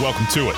Welcome to it.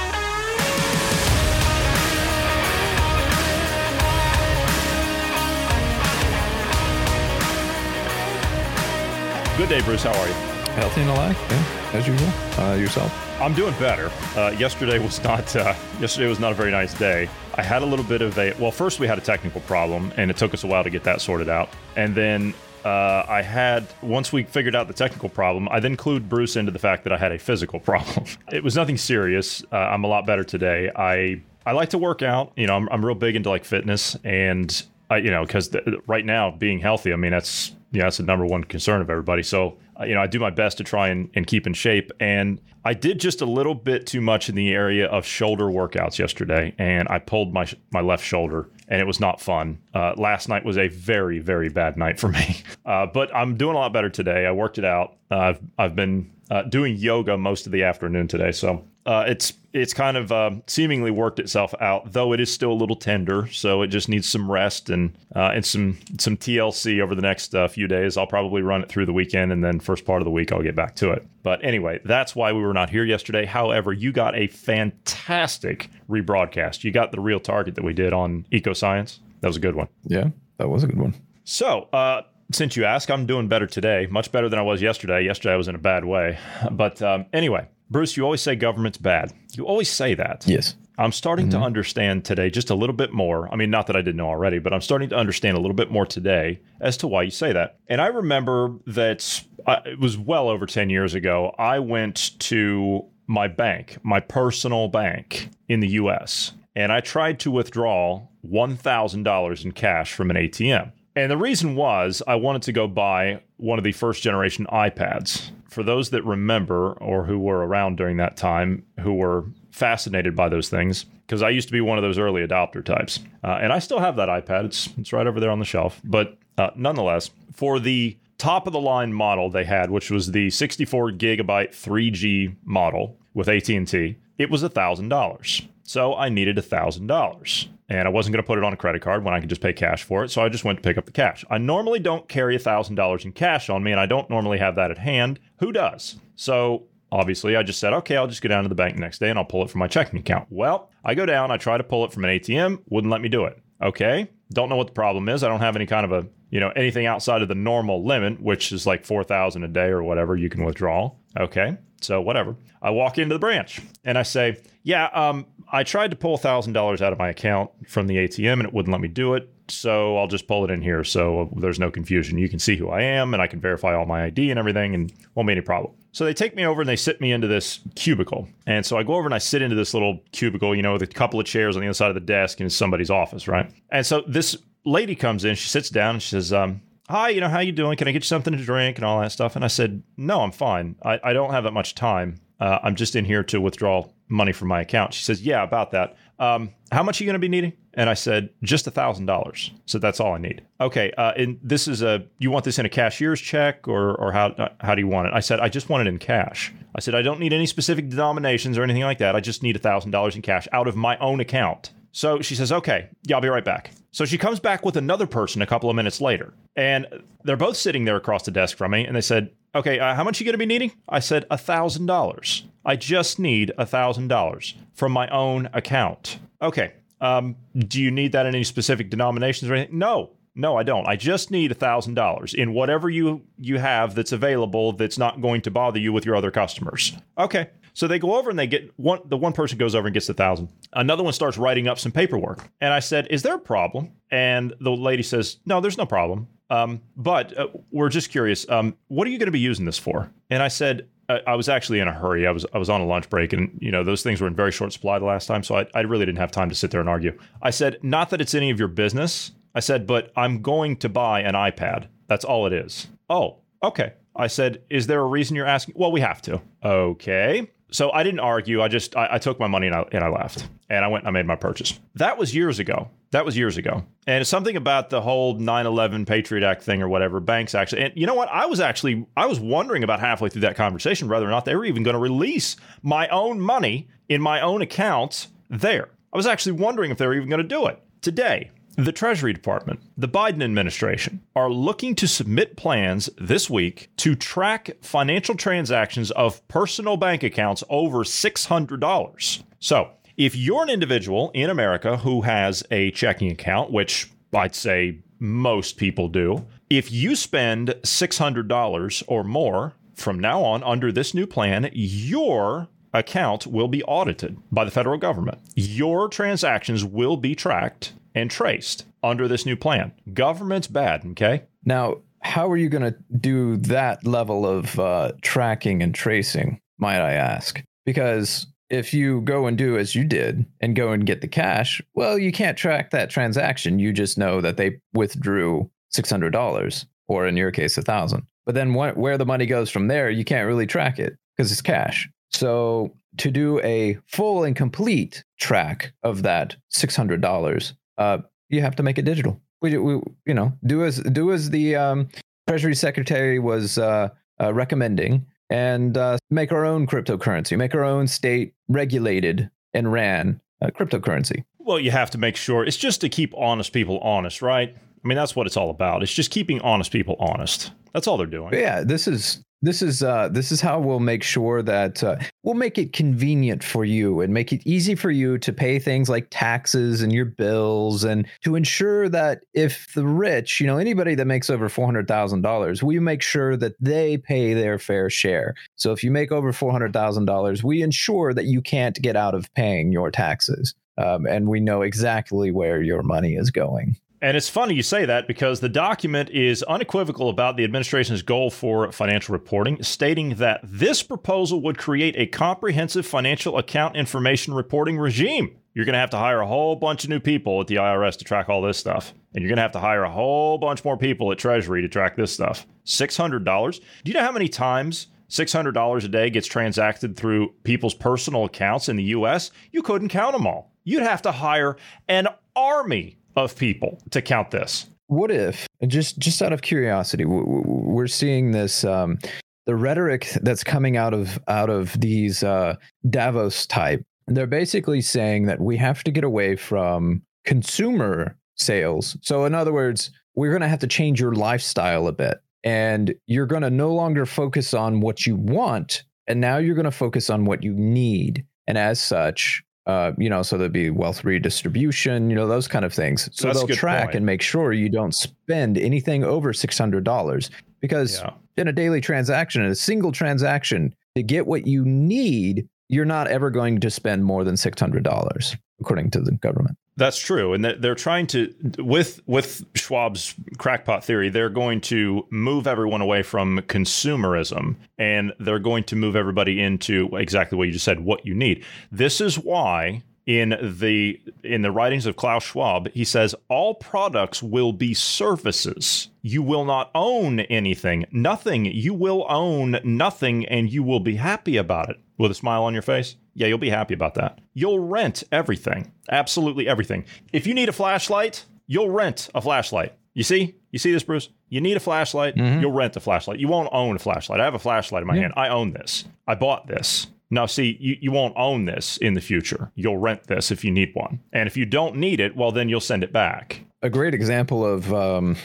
Good day, Bruce. How are you? Healthy and alive, yeah, as usual. Uh, yourself? I'm doing better. Uh, yesterday was not. Uh, yesterday was not a very nice day. I had a little bit of a. Well, first we had a technical problem, and it took us a while to get that sorted out. And then uh, I had once we figured out the technical problem, I then clued Bruce into the fact that I had a physical problem. it was nothing serious. Uh, I'm a lot better today. I I like to work out. You know, I'm, I'm real big into like fitness, and I, you know, because right now being healthy, I mean, that's yeah, that's the number one concern of everybody. So, uh, you know, I do my best to try and, and keep in shape. And I did just a little bit too much in the area of shoulder workouts yesterday, and I pulled my my left shoulder, and it was not fun. Uh, last night was a very very bad night for me, uh, but I'm doing a lot better today. I worked it out. Uh, I've I've been uh, doing yoga most of the afternoon today, so uh, it's it's kind of uh, seemingly worked itself out, though it is still a little tender. So it just needs some rest and uh, and some some TLC over the next uh, few days. I'll probably run it through the weekend, and then first part of the week I'll get back to it. But anyway, that's why we were not here yesterday. However, you got a fantastic rebroadcast. You got the real target that we did on eco science. That was a good one. Yeah, that was a good one. So, uh, since you ask, I'm doing better today, much better than I was yesterday. Yesterday I was in a bad way. But um, anyway, Bruce, you always say government's bad. You always say that. Yes. I'm starting mm-hmm. to understand today just a little bit more. I mean, not that I didn't know already, but I'm starting to understand a little bit more today as to why you say that. And I remember that uh, it was well over 10 years ago. I went to my bank, my personal bank in the US, and I tried to withdraw $1,000 in cash from an ATM. And the reason was I wanted to go buy one of the first generation iPads. For those that remember or who were around during that time who were fascinated by those things, because I used to be one of those early adopter types. Uh, and I still have that iPad, it's, it's right over there on the shelf. But uh, nonetheless, for the top of the line model they had, which was the 64 gigabyte 3G model with AT&T, it was $1,000. So I needed $1,000 and I wasn't going to put it on a credit card when I could just pay cash for it. So I just went to pick up the cash. I normally don't carry $1,000 in cash on me, and I don't normally have that at hand. Who does? So obviously, I just said, okay, I'll just go down to the bank next day and I'll pull it from my checking account. Well, I go down, I try to pull it from an ATM, wouldn't let me do it. Okay, don't know what the problem is. I don't have any kind of a, you know, anything outside of the normal limit, which is like 4,000 a day or whatever you can withdraw. Okay, so whatever. I walk into the branch and I say, yeah, um, I tried to pull $1,000 out of my account from the ATM and it wouldn't let me do it. So I'll just pull it in here. So there's no confusion. You can see who I am and I can verify all my ID and everything and won't be any problem. So they take me over and they sit me into this cubicle. And so I go over and I sit into this little cubicle, you know, with a couple of chairs on the other side of the desk and it's somebody's office, right? And so this lady comes in, she sits down and she says, um, hi, you know, how you doing? Can I get you something to drink and all that stuff? And I said, no, I'm fine. I, I don't have that much time. Uh, I'm just in here to withdraw money from my account. She says, Yeah, about that. Um, how much are you going to be needing? And I said, Just a thousand dollars. So that's all I need. Okay. Uh, and this is a, you want this in a cashier's check or, or how, uh, how do you want it? I said, I just want it in cash. I said, I don't need any specific denominations or anything like that. I just need a thousand dollars in cash out of my own account. So she says, okay, yeah, I'll be right back. So she comes back with another person a couple of minutes later. And they're both sitting there across the desk from me. And they said, okay, uh, how much are you going to be needing? I said, $1,000. I just need $1,000 from my own account. Okay. Um, do you need that in any specific denominations or anything? No, no, I don't. I just need $1,000 in whatever you, you have that's available that's not going to bother you with your other customers. Okay. So they go over and they get one. The one person goes over and gets the thousand. Another one starts writing up some paperwork. And I said, "Is there a problem?" And the lady says, "No, there's no problem. Um, but uh, we're just curious. Um, what are you going to be using this for?" And I said, I, I was actually in a hurry. I was I was on a lunch break, and you know those things were in very short supply the last time, so I, I really didn't have time to sit there and argue. I said, "Not that it's any of your business." I said, "But I'm going to buy an iPad. That's all it is." Oh, okay. I said, "Is there a reason you're asking?" Well, we have to. Okay. So I didn't argue. I just I, I took my money and I, and I left, and I went I made my purchase. That was years ago. That was years ago. And something about the whole 9/11 Patriot Act thing or whatever. Banks actually, and you know what? I was actually I was wondering about halfway through that conversation whether or not they were even going to release my own money in my own accounts there. I was actually wondering if they were even going to do it today. The Treasury Department, the Biden administration are looking to submit plans this week to track financial transactions of personal bank accounts over $600. So, if you're an individual in America who has a checking account, which I'd say most people do, if you spend $600 or more from now on under this new plan, your account will be audited by the federal government. Your transactions will be tracked and traced under this new plan. Government's bad, okay? Now, how are you going to do that level of uh, tracking and tracing, might I ask? Because if you go and do as you did and go and get the cash, well, you can't track that transaction. You just know that they withdrew $600 or in your case, a thousand. But then wh- where the money goes from there, you can't really track it because it's cash. So to do a full and complete track of that $600, uh, you have to make it digital. We, we you know, do as do as the um, Treasury Secretary was uh, uh, recommending, and uh, make our own cryptocurrency, make our own state regulated and ran uh, cryptocurrency. Well, you have to make sure it's just to keep honest people honest, right? I mean, that's what it's all about. It's just keeping honest people honest. That's all they're doing. Yeah, this is this is uh, this is how we'll make sure that uh, we'll make it convenient for you and make it easy for you to pay things like taxes and your bills, and to ensure that if the rich, you know, anybody that makes over four hundred thousand dollars, we make sure that they pay their fair share. So if you make over four hundred thousand dollars, we ensure that you can't get out of paying your taxes, um, and we know exactly where your money is going. And it's funny you say that because the document is unequivocal about the administration's goal for financial reporting, stating that this proposal would create a comprehensive financial account information reporting regime. You're going to have to hire a whole bunch of new people at the IRS to track all this stuff. And you're going to have to hire a whole bunch more people at Treasury to track this stuff. $600. Do you know how many times $600 a day gets transacted through people's personal accounts in the US? You couldn't count them all. You'd have to hire an army of people to count this. What if, just just out of curiosity, we're seeing this um, the rhetoric that's coming out of out of these uh, Davos type. They're basically saying that we have to get away from consumer sales. So, in other words, we're going to have to change your lifestyle a bit, and you're going to no longer focus on what you want, and now you're going to focus on what you need. And as such, uh, you know, so there'd be wealth redistribution, you know, those kind of things. So That's they'll track point. and make sure you don't spend anything over six hundred dollars because yeah. in a daily transaction, in a single transaction, to get what you need, you're not ever going to spend more than six hundred dollars, according to the government. That's true, and they're trying to with with Schwab's crackpot theory. They're going to move everyone away from consumerism, and they're going to move everybody into exactly what you just said. What you need. This is why in the in the writings of Klaus Schwab, he says all products will be services. You will not own anything, nothing. You will own nothing, and you will be happy about it with a smile on your face. Yeah, you'll be happy about that. You'll rent everything, absolutely everything. If you need a flashlight, you'll rent a flashlight. You see? You see this, Bruce? You need a flashlight, mm-hmm. you'll rent a flashlight. You won't own a flashlight. I have a flashlight in my yeah. hand. I own this. I bought this. Now, see, you, you won't own this in the future. You'll rent this if you need one. And if you don't need it, well, then you'll send it back. A great example of um,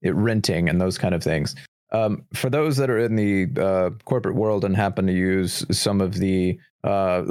it renting and those kind of things um, for those that are in the uh, corporate world and happen to use some of the uh,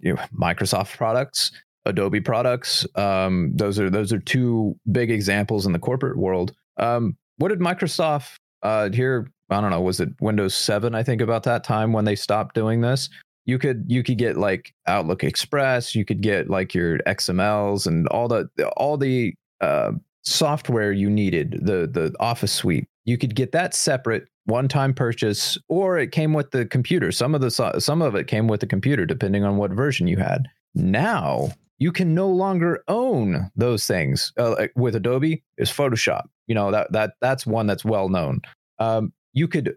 you know, Microsoft products, Adobe products, um, those are those are two big examples in the corporate world. Um, what did Microsoft uh, here? I don't know. Was it Windows Seven? I think about that time when they stopped doing this. You could you could get like Outlook Express. You could get like your XMLs and all the all the uh, software you needed, the the Office suite you could get that separate one-time purchase or it came with the computer some of the some of it came with the computer depending on what version you had now you can no longer own those things uh, with adobe is photoshop you know that that that's one that's well known um, you could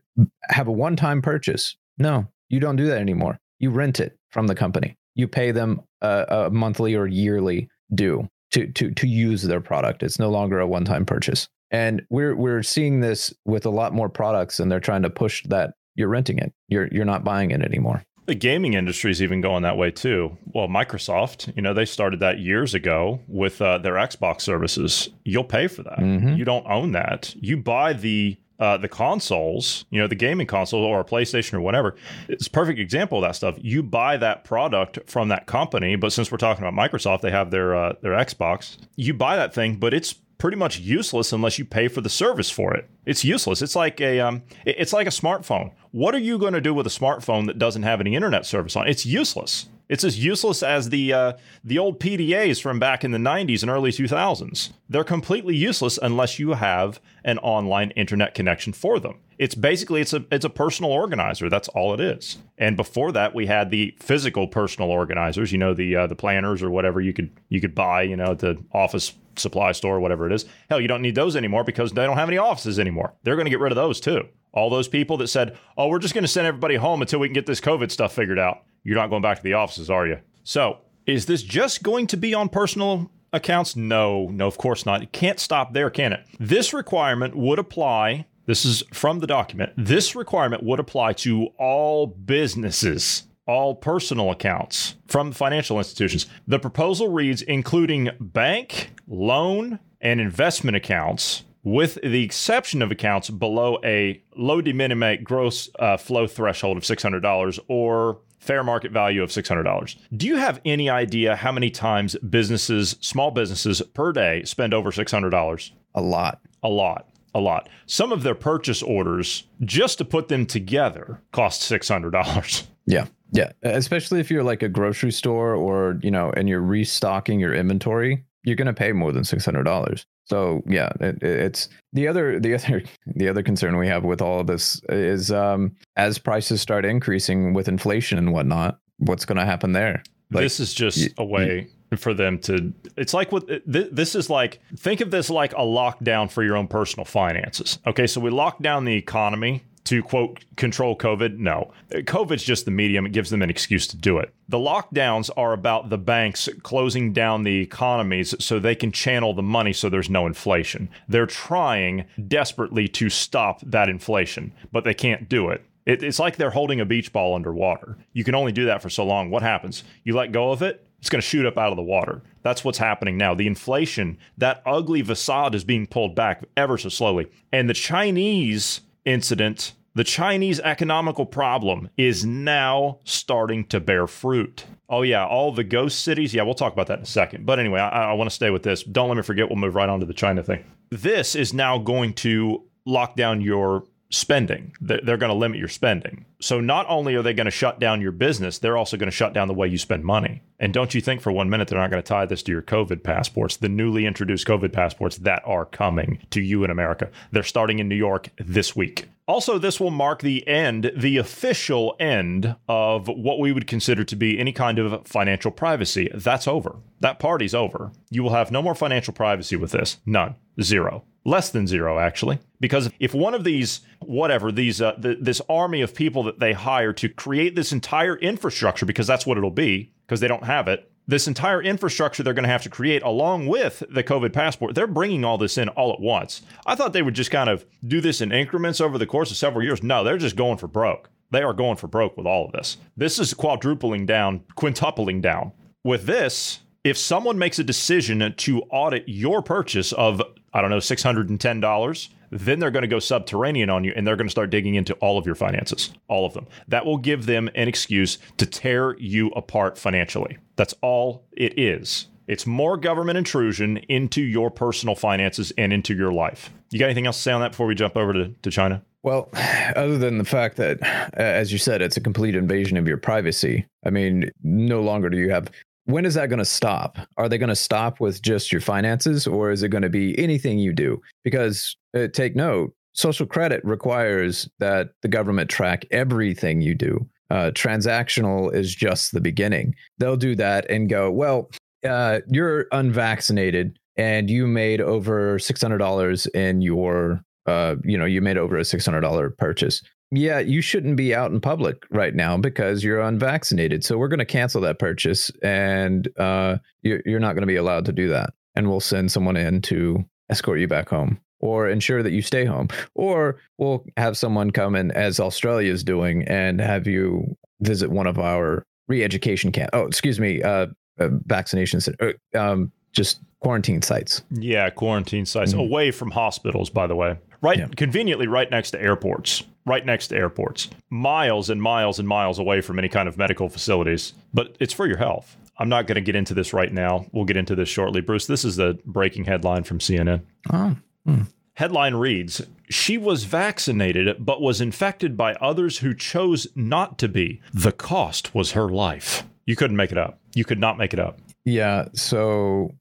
have a one-time purchase no you don't do that anymore You rent it from the company. You pay them a, a monthly or yearly due to to to use their product. It's no longer a one time purchase. And we're we're seeing this with a lot more products, and they're trying to push that you're renting it. You're you're not buying it anymore. The gaming industry is even going that way too. Well, Microsoft, you know, they started that years ago with uh, their Xbox services. You'll pay for that. Mhm. You don't own that. You buy the uh, the consoles, you know, the gaming console or a PlayStation or whatever. It's a perfect example of that stuff. You buy that product from that company, but since we're talking about Microsoft, they have their uh, their Xbox. You buy that thing, but it's pretty much useless unless you pay for the service for it. It's useless. It's like a um, it's like a smartphone. What are you going to do with a smartphone that doesn't have any internet service on? it? It's useless. It's as useless as the uh, the old PDAs from back in the 90s and early 2000s. They're completely useless unless you have an online internet connection for them. It's basically it's a it's a personal organizer. That's all it is. And before that, we had the physical personal organizers. You know the uh, the planners or whatever you could you could buy. You know at the office supply store, or whatever it is. Hell, you don't need those anymore because they don't have any offices anymore. They're going to get rid of those too. All those people that said, "Oh, we're just going to send everybody home until we can get this COVID stuff figured out." You're not going back to the offices, are you? So, is this just going to be on personal accounts? No, no, of course not. It can't stop there, can it? This requirement would apply. This is from the document. This requirement would apply to all businesses, all personal accounts from financial institutions. The proposal reads including bank, loan, and investment accounts, with the exception of accounts below a low de minimis gross uh, flow threshold of $600 or fair market value of $600. Do you have any idea how many times businesses, small businesses per day spend over $600? A lot. A lot. A lot. Some of their purchase orders, just to put them together, cost $600. Yeah. Yeah. Especially if you're like a grocery store or, you know, and you're restocking your inventory, you're going to pay more than $600. So yeah, it, it's the other, the other, the other concern we have with all of this is, um, as prices start increasing with inflation and whatnot, what's going to happen there? Like, this is just y- a way for them to it's like what th- this is like think of this like a lockdown for your own personal finances okay so we lock down the economy to quote control covid no covid's just the medium it gives them an excuse to do it the lockdowns are about the banks closing down the economies so they can channel the money so there's no inflation they're trying desperately to stop that inflation but they can't do it it, it's like they're holding a beach ball underwater. You can only do that for so long. What happens? You let go of it, it's going to shoot up out of the water. That's what's happening now. The inflation, that ugly facade is being pulled back ever so slowly. And the Chinese incident, the Chinese economical problem is now starting to bear fruit. Oh, yeah, all the ghost cities. Yeah, we'll talk about that in a second. But anyway, I, I want to stay with this. Don't let me forget, we'll move right on to the China thing. This is now going to lock down your spending. They're, they're going to limit your spending. So not only are they going to shut down your business, they're also going to shut down the way you spend money. And don't you think for one minute they're not going to tie this to your COVID passports, the newly introduced COVID passports that are coming to you in America. They're starting in New York this week. Also, this will mark the end, the official end of what we would consider to be any kind of financial privacy. That's over. That party's over. You will have no more financial privacy with this. None. Zero less than zero actually because if one of these whatever these uh, th- this army of people that they hire to create this entire infrastructure because that's what it'll be because they don't have it. This entire infrastructure they're going to have to create along with the covid passport they're bringing all this in all at once. I thought they would just kind of do this in increments over the course of several years. No they're just going for broke. They are going for broke with all of this. This is quadrupling down quintupling down. With this if someone makes a decision to audit your purchase of I don't know $610, then they're going to go subterranean on you and they're going to start digging into all of your finances, all of them. That will give them an excuse to tear you apart financially. That's all it is. It's more government intrusion into your personal finances and into your life. You got anything else to say on that before we jump over to, to China? Well, other than the fact that, uh, as you said, it's a complete invasion of your privacy. I mean, no longer do you have. When is that going to stop? Are they going to stop with just your finances, or is it going to be anything you do? Because uh, take note, social credit requires that the government track everything you do. Uh, transactional is just the beginning. They'll do that and go, well, uh, you're unvaccinated and you made over six hundred dollars in your uh, you know, you made over a $600 purchase. Yeah, you shouldn't be out in public right now because you're unvaccinated. So we're going to cancel that purchase, and uh, you're, you're not going to be allowed to do that. And we'll send someone in to escort you back home or ensure that you stay home. Or we'll have someone come in, as Australia is doing, and have you visit one of our re-education camp. Oh, excuse me, uh, uh vaccination center, uh, um, just quarantine sites. Yeah, quarantine sites mm-hmm. away from hospitals. By the way, right, yeah. conveniently right next to airports. Right next to airports, miles and miles and miles away from any kind of medical facilities. But it's for your health. I'm not going to get into this right now. We'll get into this shortly. Bruce, this is the breaking headline from CNN. Oh. Hmm. Headline reads She was vaccinated but was infected by others who chose not to be. The cost was her life. You couldn't make it up. You could not make it up. Yeah. So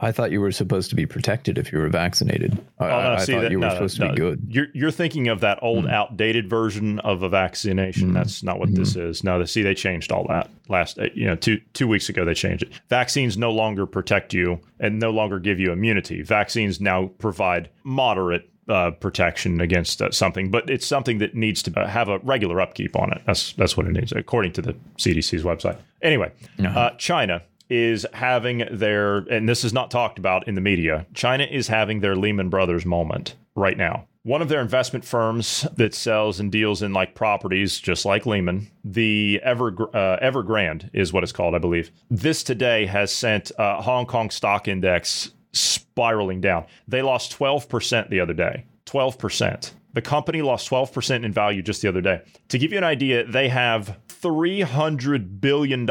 I thought you were supposed to be protected if you were vaccinated. I, oh, no, I, I thought that, you were no, supposed no, to be good. You're you're thinking of that old, mm. outdated version of a vaccination. Mm. That's not what mm. this is. No, see, they changed all that last. Uh, you know, two two weeks ago they changed it. Vaccines no longer protect you and no longer give you immunity. Vaccines now provide moderate uh, protection against uh, something, but it's something that needs to uh, have a regular upkeep on it. That's that's what it needs, according to the CDC's website. Anyway, uh-huh. Uh, China is having their, and this is not talked about in the media, China is having their Lehman Brothers moment right now. One of their investment firms that sells and deals in like properties, just like Lehman, the Ever uh, Evergrande is what it's called, I believe. This today has sent uh, Hong Kong stock index spiraling down. They lost 12% the other day. 12%. The company lost 12% in value just the other day. To give you an idea, they have $300 billion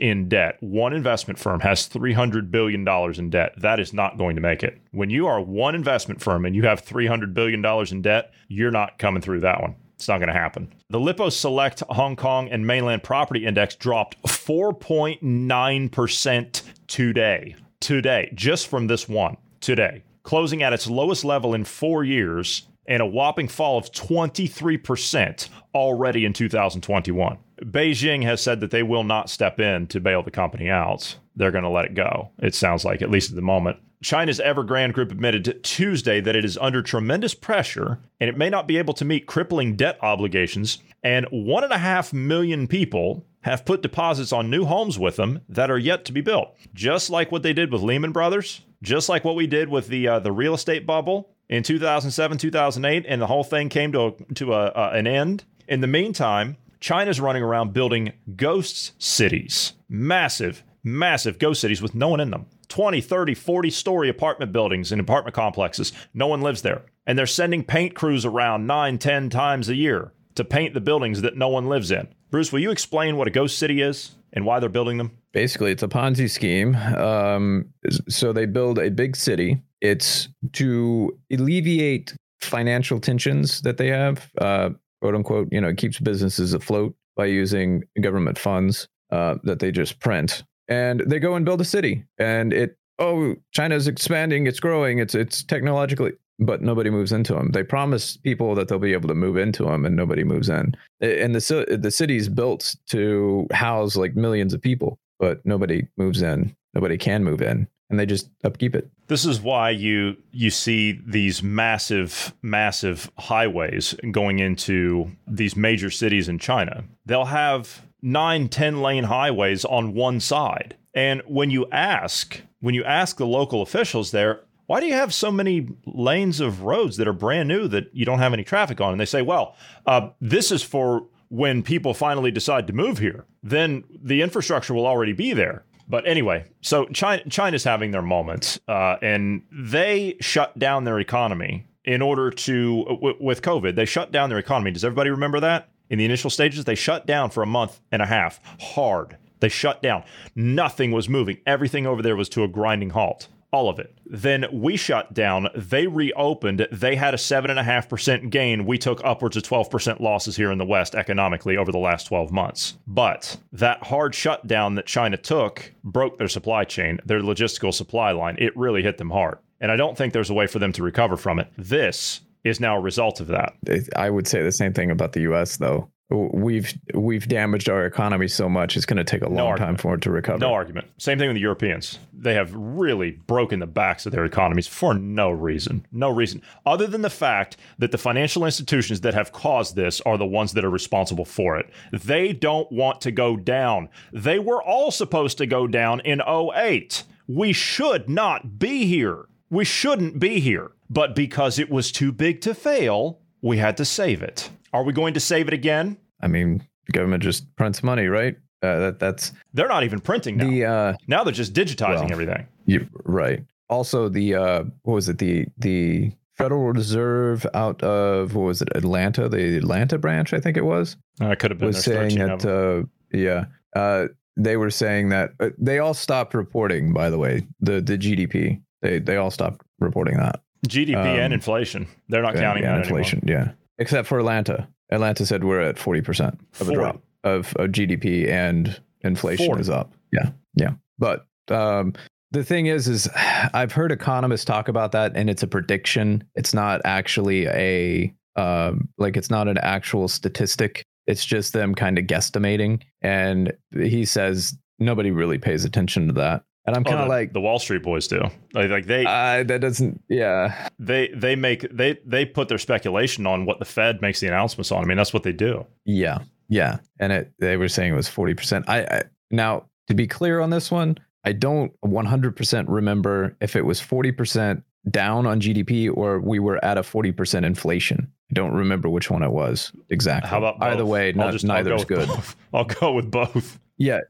in debt. One investment firm has $300 billion in debt. That is not going to make it. When you are one investment firm and you have $300 billion in debt, you're not coming through that one. It's not going to happen. The Lippo Select Hong Kong and Mainland Property Index dropped 4.9% today. Today, just from this one, today, closing at its lowest level in four years and a whopping fall of 23% already in 2021. Beijing has said that they will not step in to bail the company out. They're going to let it go, it sounds like, at least at the moment. China's Evergrande Group admitted Tuesday that it is under tremendous pressure and it may not be able to meet crippling debt obligations. And one and a half million people have put deposits on new homes with them that are yet to be built. Just like what they did with Lehman Brothers, just like what we did with the uh, the real estate bubble, in 2007, 2008, and the whole thing came to, a, to a, uh, an end. In the meantime, China's running around building ghost cities, massive, massive ghost cities with no one in them. 20, 30, 40 story apartment buildings and apartment complexes. No one lives there. And they're sending paint crews around nine, 10 times a year to paint the buildings that no one lives in. Bruce, will you explain what a ghost city is and why they're building them? Basically, it's a Ponzi scheme. Um, so they build a big city it's to alleviate financial tensions that they have, uh, quote unquote. You know, it keeps businesses afloat by using government funds uh, that they just print, and they go and build a city, and it. Oh, China's expanding, it's growing, it's it's technologically, but nobody moves into them. They promise people that they'll be able to move into them, and nobody moves in. And the the city's built to house like millions of people, but nobody moves in. Nobody can move in and they just upkeep it. This is why you you see these massive massive highways going into these major cities in China. They'll have nine, 10 lane highways on one side. And when you ask, when you ask the local officials there, why do you have so many lanes of roads that are brand new that you don't have any traffic on? And they say, well, uh, this is for when people finally decide to move here. Then the infrastructure will already be there. But anyway, so China, China's having their moments, uh, and they shut down their economy in order to, w- with COVID, they shut down their economy. Does everybody remember that? In the initial stages, they shut down for a month and a half hard. They shut down. Nothing was moving. Everything over there was to a grinding halt all of it. Then we shut down. They reopened. They had a 7.5% gain. We took upwards of 12% losses here in the West economically over the last 12 months. But that hard shutdown that China took broke their supply chain, their logistical supply line. It really hit them hard. And I don't think there's a way for them to recover from it. This is now a result of that. I would say the same thing about the US, though we've we've damaged our economy so much it's going to take a long time for it to recover. No argument. Same thing with the Europeans. They have really broken the backs of their economies for no reason. No reason other than the fact that the financial institutions that have caused this are the ones that are responsible for it. They don't want to go down. They were all supposed to go down in 08. We should not be here. We shouldn't be here. But because it was too big to fail, we had to save it. Are we going to save it again? I mean, the government just prints money, right? Uh, that that's they're not even printing now. The, uh, now they're just digitizing well, everything. You, right. Also, the uh, what was it? The the Federal Reserve out of what was it? Atlanta, the Atlanta branch, I think it was. Uh, I could have been was saying that. Uh, yeah, uh, they were saying that they all stopped reporting. By the way, the the GDP. They they all stopped reporting that. GDP um, and inflation. They're not counting inflation. Anymore. Yeah, except for Atlanta. Atlanta said we're at forty percent of 40. a drop of, of GDP and inflation 40. is up. Yeah, yeah. But um, the thing is, is I've heard economists talk about that, and it's a prediction. It's not actually a um, like it's not an actual statistic. It's just them kind of guesstimating. And he says nobody really pays attention to that. And I'm kind of oh, like the Wall Street boys do. Like, like they uh, that doesn't yeah. They they make they they put their speculation on what the Fed makes the announcements on. I mean, that's what they do. Yeah. Yeah. And it they were saying it was 40%. I, I now to be clear on this one, I don't 100% remember if it was 40% down on GDP or we were at a 40% inflation. I don't remember which one it was exactly. How about both? either way? Not, just, neither is good. Both. I'll go with both. Yeah,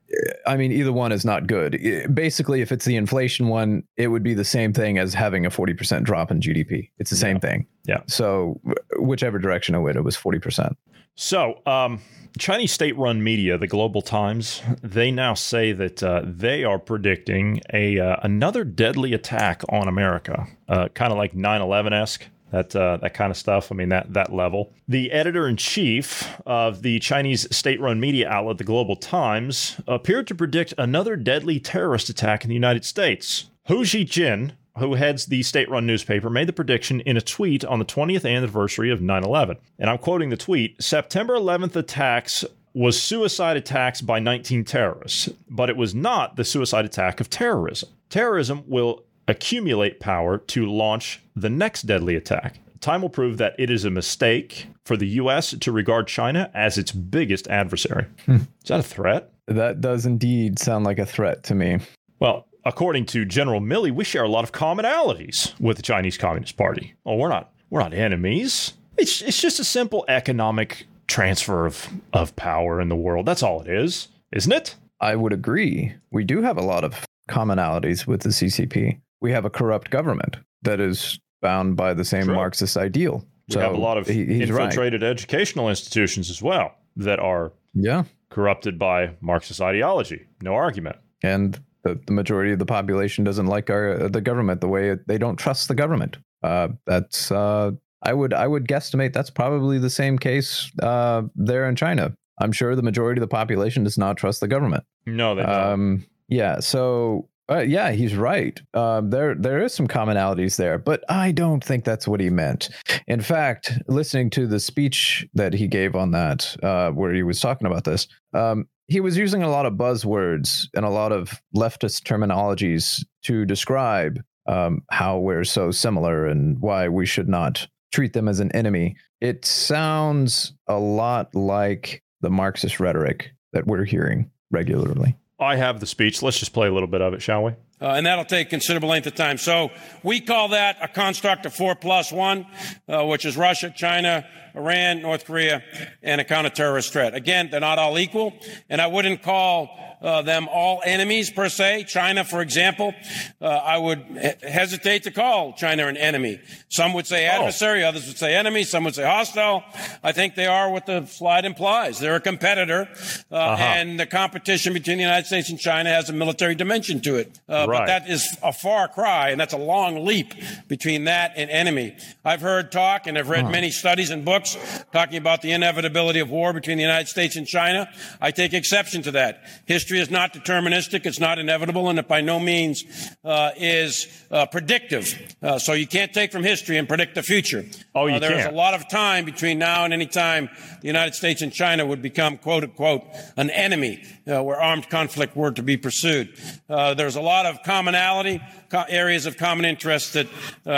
I mean either one is not good. Basically, if it's the inflation one, it would be the same thing as having a forty percent drop in GDP. It's the same yeah. thing. Yeah. So whichever direction it went, it was forty percent. So, um, Chinese state-run media, the Global Times, they now say that uh, they are predicting a uh, another deadly attack on America, uh, kind of like 9/11 esque that uh, that kind of stuff. I mean that that level. The editor in chief of the Chinese state-run media outlet, the Global Times, appeared to predict another deadly terrorist attack in the United States. Hu Xijin, who heads the state-run newspaper, made the prediction in a tweet on the 20th anniversary of 9/11. And I'm quoting the tweet: "September 11th attacks." Was suicide attacks by 19 terrorists, but it was not the suicide attack of terrorism. Terrorism will accumulate power to launch the next deadly attack. Time will prove that it is a mistake for the U.S. to regard China as its biggest adversary. Hmm. Is that a threat? That does indeed sound like a threat to me. Well, according to General Milley, we share a lot of commonalities with the Chinese Communist Party. Oh, we're not we're not enemies. It's it's just a simple economic transfer of of power in the world. That's all it is, isn't it? I would agree. We do have a lot of commonalities with the CCP we have a corrupt government that is bound by the same True. Marxist ideal. We so have a lot of he, infiltrated right. educational institutions as well that are yeah corrupted by Marxist ideology. No argument. And the, the majority of the population doesn't like our the government the way it, they don't trust the government. Uh, that's uh, I would I would guesstimate that's probably the same case uh, there in China. I'm sure the majority of the population does not trust the government. No, they don't. Um, yeah, so uh, yeah, he's right. Um, there, there is some commonalities there, but I don't think that's what he meant. In fact, listening to the speech that he gave on that, uh, where he was talking about this, um, he was using a lot of buzzwords and a lot of leftist terminologies to describe um, how we're so similar and why we should not treat them as an enemy. It sounds a lot like the Marxist rhetoric that we're hearing regularly. I have the speech. Let's just play a little bit of it, shall we? Uh, and that'll take considerable length of time. So we call that a construct of four plus one, uh, which is Russia, China, Iran, North Korea, and a counter-terrorist threat. Again, they're not all equal, and I wouldn't call uh, them all enemies per se. China, for example, uh, I would he- hesitate to call China an enemy. Some would say oh. adversary, oh. others would say enemy, some would say hostile. I think they are what the slide implies. They're a competitor, uh, uh-huh. and the competition between the United States and China has a military dimension to it. Uh, right. But that is a far cry, and that's a long leap between that and enemy. I've heard talk, and I've read huh. many studies and books talking about the inevitability of war between the United States and China. I take exception to that. History is not deterministic, it's not inevitable, and it by no means uh, is uh, predictive. Uh, so you can't take from history and predict the future. Oh, you uh, There's a lot of time between now and any time the United States and China would become, quote unquote, an enemy uh, where armed conflict were to be pursued. Uh, there's a lot of commonality, co- areas of common interest that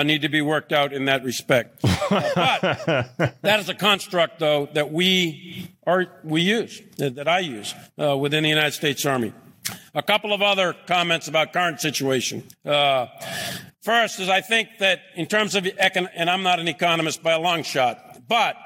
need to be worked out in that respect. but that is a construct, though, that we are we use that, that I use uh, within the United States Army. A couple of other comments about current situation. Uh, first is I think that in terms of econ- and I'm not an economist by a long shot, but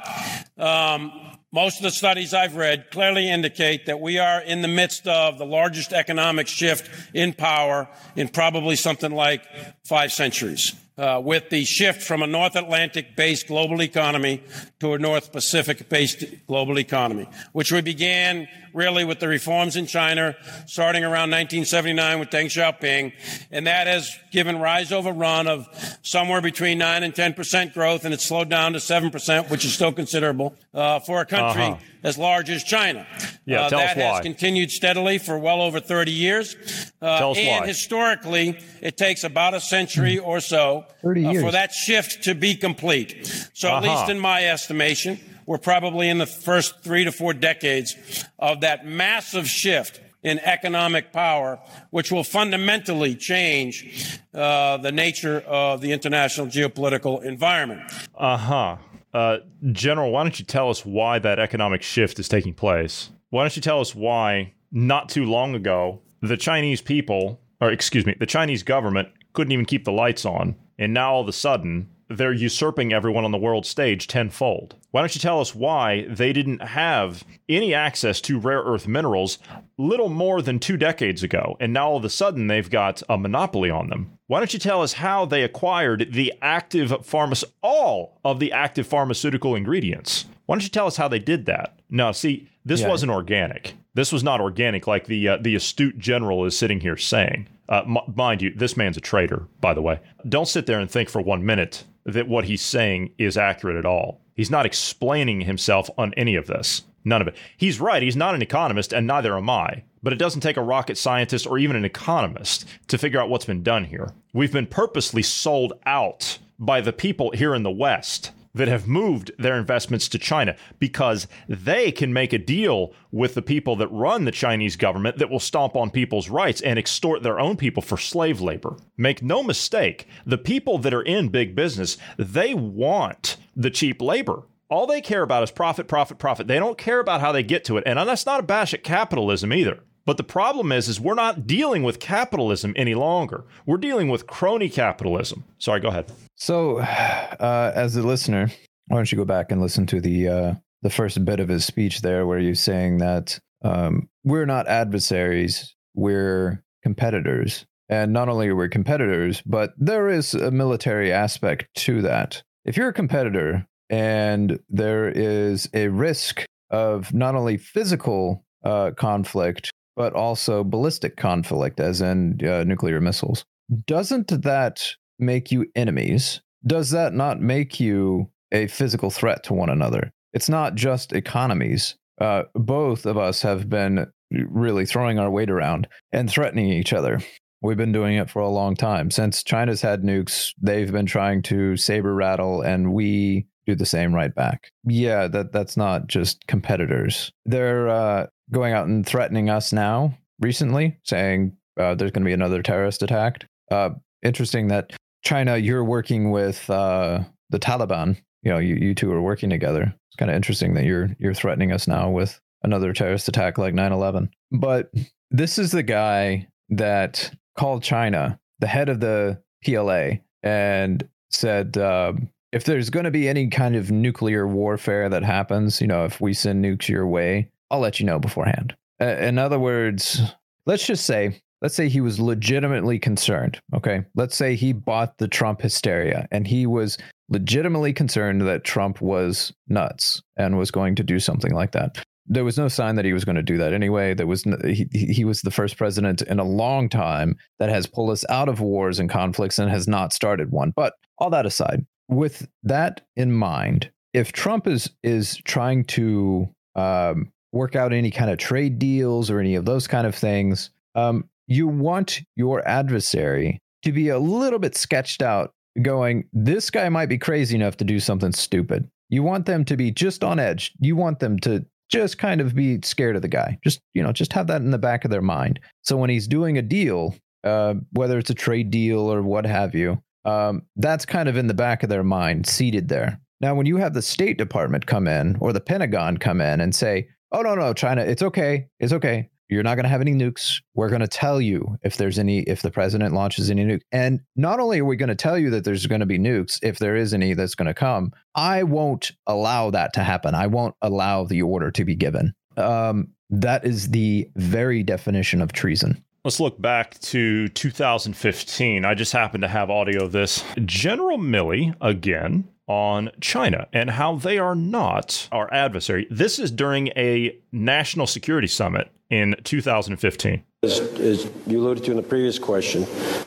um, most of the studies I've read clearly indicate that we are in the midst of the largest economic shift in power in probably something like five centuries uh, with the shift from a North Atlantic based global economy to a North Pacific based global economy, which we began really with the reforms in China starting around 1979 with Deng Xiaoping. And that has given rise over run of somewhere between 9 and 10% growth, and it's slowed down to 7%, which is still considerable uh, for a country uh-huh. As large as China. Yeah, uh, tell that us why. has continued steadily for well over 30 years. Uh, tell us and why. historically, it takes about a century or so uh, for that shift to be complete. So, at Uh-huh. least in my estimation, we're probably in the first three to four decades of that massive shift in economic power, which will fundamentally change uh, the nature of the international geopolitical environment. Uh-huh. Uh General, why don't you tell us why that economic shift is taking place? Why don't you tell us why not too long ago the Chinese people, or excuse me, the Chinese government couldn't even keep the lights on, and now all of a sudden they're usurping everyone on the world stage tenfold. Why don't you tell us why they didn't have any access to rare earth minerals little more than two decades ago, and now all of a sudden they've got a monopoly on them? Why don't you tell us how they acquired the active pharma all of the active pharmaceutical ingredients? Why don't you tell us how they did that? No, see, this Yeah. wasn't organic. This was not organic, like the uh, the astute general is sitting here saying. Uh, m- mind you, this man's a traitor, by the way. Don't sit there and think for one minute that what he's saying is accurate at all. He's not explaining himself on any of this. None of it. He's right. He's not an economist, and neither am I. But it doesn't take a rocket scientist or even an economist to figure out what's been done here. We've been purposely sold out by the people here in the West that have moved their investments to China because they can make a deal with the people that run the Chinese government that will stomp on people's rights and extort their own people for slave labor. Make no mistake, the people that are in big business, they want the cheap labor. All they care about is profit, profit, profit. They don't care about how they get to it. And that's not a bash at capitalism either. But the problem is, is we're not dealing with capitalism any longer. We're dealing with crony capitalism. Sorry, go ahead. So, uh, as a listener, why don't you go back and listen to the uh, the first bit of his speech there, where you're saying that um, we're not adversaries, we're competitors, and not only are we competitors, but there is a military aspect to that. If you're a competitor and there is a risk of not only physical uh, conflict but also ballistic conflict, as in uh, nuclear missiles, doesn't that make you enemies? Does that not make you a physical threat to one another? It's not just economies. Uh, both of us have been really throwing our weight around and threatening each other. We've been doing it for a long time. Since China's had nukes, they've been trying to saber rattle, and we do the same right back. Yeah, that that's not just competitors. They're uh, going out and threatening us now. Recently, saying uh, there's going to be another terrorist attack. Uh, interesting that China, you're working with uh, the Taliban. You know, you, you two are working together. It's kind of interesting that you're you're threatening us now with another terrorist attack like 9/11. But this is the guy that called China the head of the PLA and said, um, if there's going to be any kind of nuclear warfare that happens, you know, if we send nukes your way, I'll let you know beforehand. Uh, in other words, let's just say, let's say he was legitimately concerned. Okay. Let's say he bought the Trump hysteria and he was legitimately concerned that Trump was nuts and was going to do something like that. There was no sign that he was going to do that anyway. There was no, he, he was the first president in a long time that has pulled us out of wars and conflicts and has not started one. But all that aside, with that in mind, if Trump is is trying to um, work out any kind of trade deals or any of those kind of things. Um, you want your adversary to be a little bit sketched out, going, this guy might be crazy enough to do something stupid. You want them to be just on edge. You want them to just kind of be scared of the guy. Just, you know, just have that in the back of their mind. So when he's doing a deal, uh, whether it's a trade deal or what have you, um, that's kind of in the back of their mind, seated there. Now, when you have the State Department come in or the Pentagon come in and say, oh, no, no, China, it's okay. It's okay. You're not going to have any nukes. We're going to tell you if there's any, if the president launches any nuke. And not only are we going to tell you that there's going to be nukes, if there is any that's going to come, I won't allow that to happen. I won't allow the order to be given. Um, that is the very definition of treason. Let's look back to 2015. I just happen to have audio of this. General Milley, again, on China and how they are not our adversary. This is during a national security summit in 2015. As, as you alluded to in the previous question,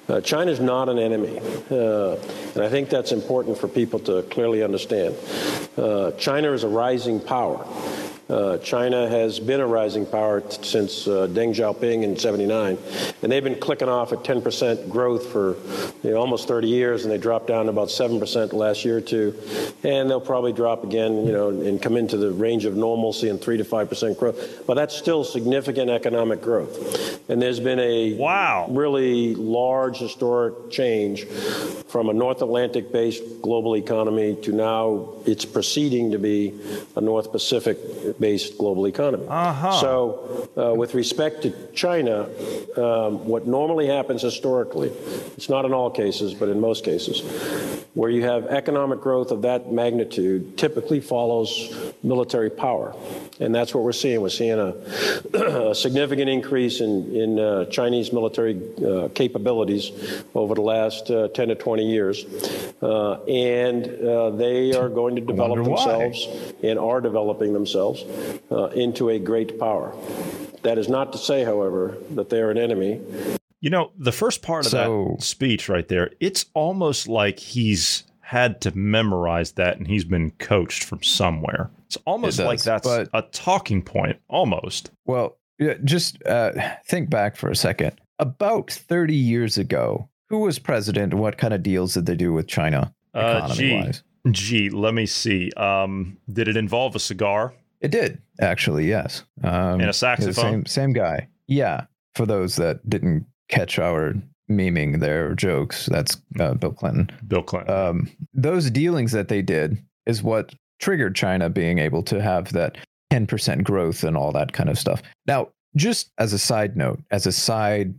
uh, China is not an enemy. Uh, and I think that's important for people to clearly understand. Uh, China is a rising power. Uh, China has been a rising power t- since uh, Deng Xiaoping in 79, and they've been clicking off at 10% growth for you know, almost 30 years, and they dropped down to about 7% the last year or two, and they'll probably drop again, you know, and come into the range of normalcy and 3 to 5% growth. But that's still significant economic growth. And there's been a wow. really large historic change from a North Atlantic based global economy to now it's proceeding to be a North Pacific based global economy. Uh-huh. So, uh, with respect to China, um, what normally happens historically, it's not in all cases, but in most cases, where you have economic growth of that magnitude typically follows military power. And that's what we're seeing. We're seeing a, a significant increase in, in uh, Chinese military uh, capabilities over the last uh, 10 to 20 years. Uh, and uh, they are going to develop wonder why. themselves and are developing themselves uh, into a great power. That is not to say, however, that they are an enemy. You know, the first part of So- that speech right there, it's almost like he's had to memorize that and he's been coached from somewhere. It's almost It like that's but- a talking point, almost. Well, yeah, just uh, think back for a second. About 30 years ago, who was president and what kind of deals did they do with China Uh, gee, wise? gee, let me see. Um, did it involve a cigar? It did, actually, yes. Um, And a saxophone? Same, same guy. Yeah. For those that didn't catch our memeing their jokes, that's uh, Bill Clinton. Bill Clinton. um, those dealings that they did is what triggered China being able to have that 10% growth and all that kind of stuff. Now, just as a side note, as a side,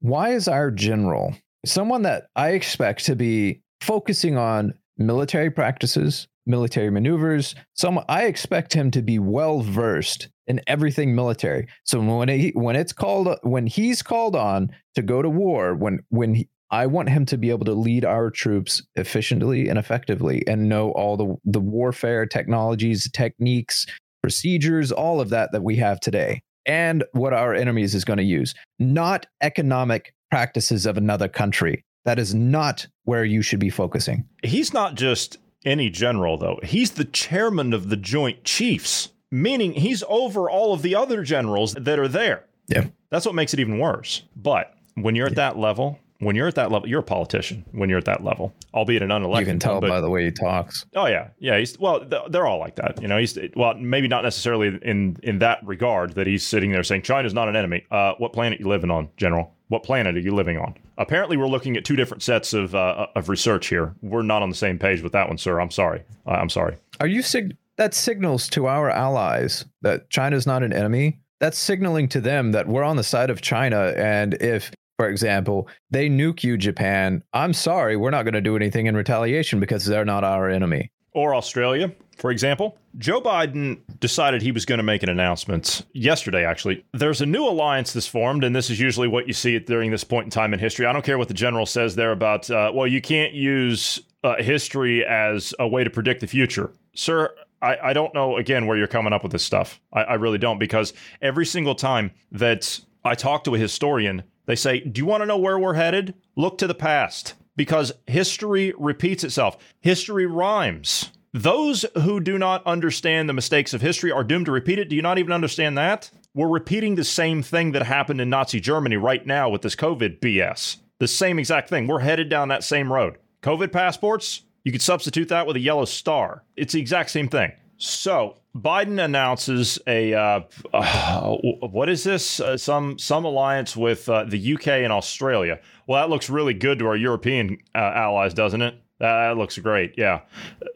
why is our general someone that I expect to be focusing on military practices, military maneuvers? Some I expect him to be well versed in everything military. So when he, when it's called when he's called on to go to war, when when he, I want him to be able to lead our troops efficiently and effectively and know all the, the warfare technologies, techniques, procedures, all of that that we have today, and what our enemies is going to use, not economic practices of another country. That is not where you should be focusing. he's not just any general, though. He's the chairman of the Joint Chiefs, meaning he's over all of the other generals that are there. Yeah. That's what makes it even worse. But when you're at that level, when you're at that level, you're a politician. When you're at that level, albeit an unelected, You can tell one, but- by the way he talks. Oh yeah, yeah. He's well, th- they're all like that. You know, he's well, maybe not necessarily in in that regard that he's sitting there saying China's not an enemy. Uh, what planet are you living on, General? What planet are you living on? Apparently, we're looking at two different sets of uh, of research here. We're not on the same page with that one, sir. I'm sorry. I'm sorry. Are you sig- that signals to our allies that China's not an enemy? That's signaling to them that we're on the side of China. And if, for example, they nuke you, Japan, I'm sorry, we're not going to do anything in retaliation because they're not our enemy. Or Australia, for example. Joe Biden decided he was going to make an announcement yesterday, actually. There's a new alliance that's formed, and this is usually what you see during this point in time in history. I don't care what the general says there about, uh, well, you can't use uh, history as a way to predict the future. Sir, I, I don't know, again, where you're coming up with this stuff. I, I really don't, because every single time that I talk to a historian, they say, Do you want to know where we're headed? Look to the past because history repeats itself. History rhymes. Those who do not understand the mistakes of history are doomed to repeat it. Do you not even understand that? We're repeating the same thing that happened in Nazi Germany right now with this COVID BS. The same exact thing. We're headed down that same road. COVID passports, you could substitute that with a yellow star. It's the exact same thing. So Biden announces a uh, uh, what is this? Uh, some some alliance with uh, the UK and Australia. Well, that looks really good to our European uh, allies, doesn't it? That looks great. Yeah,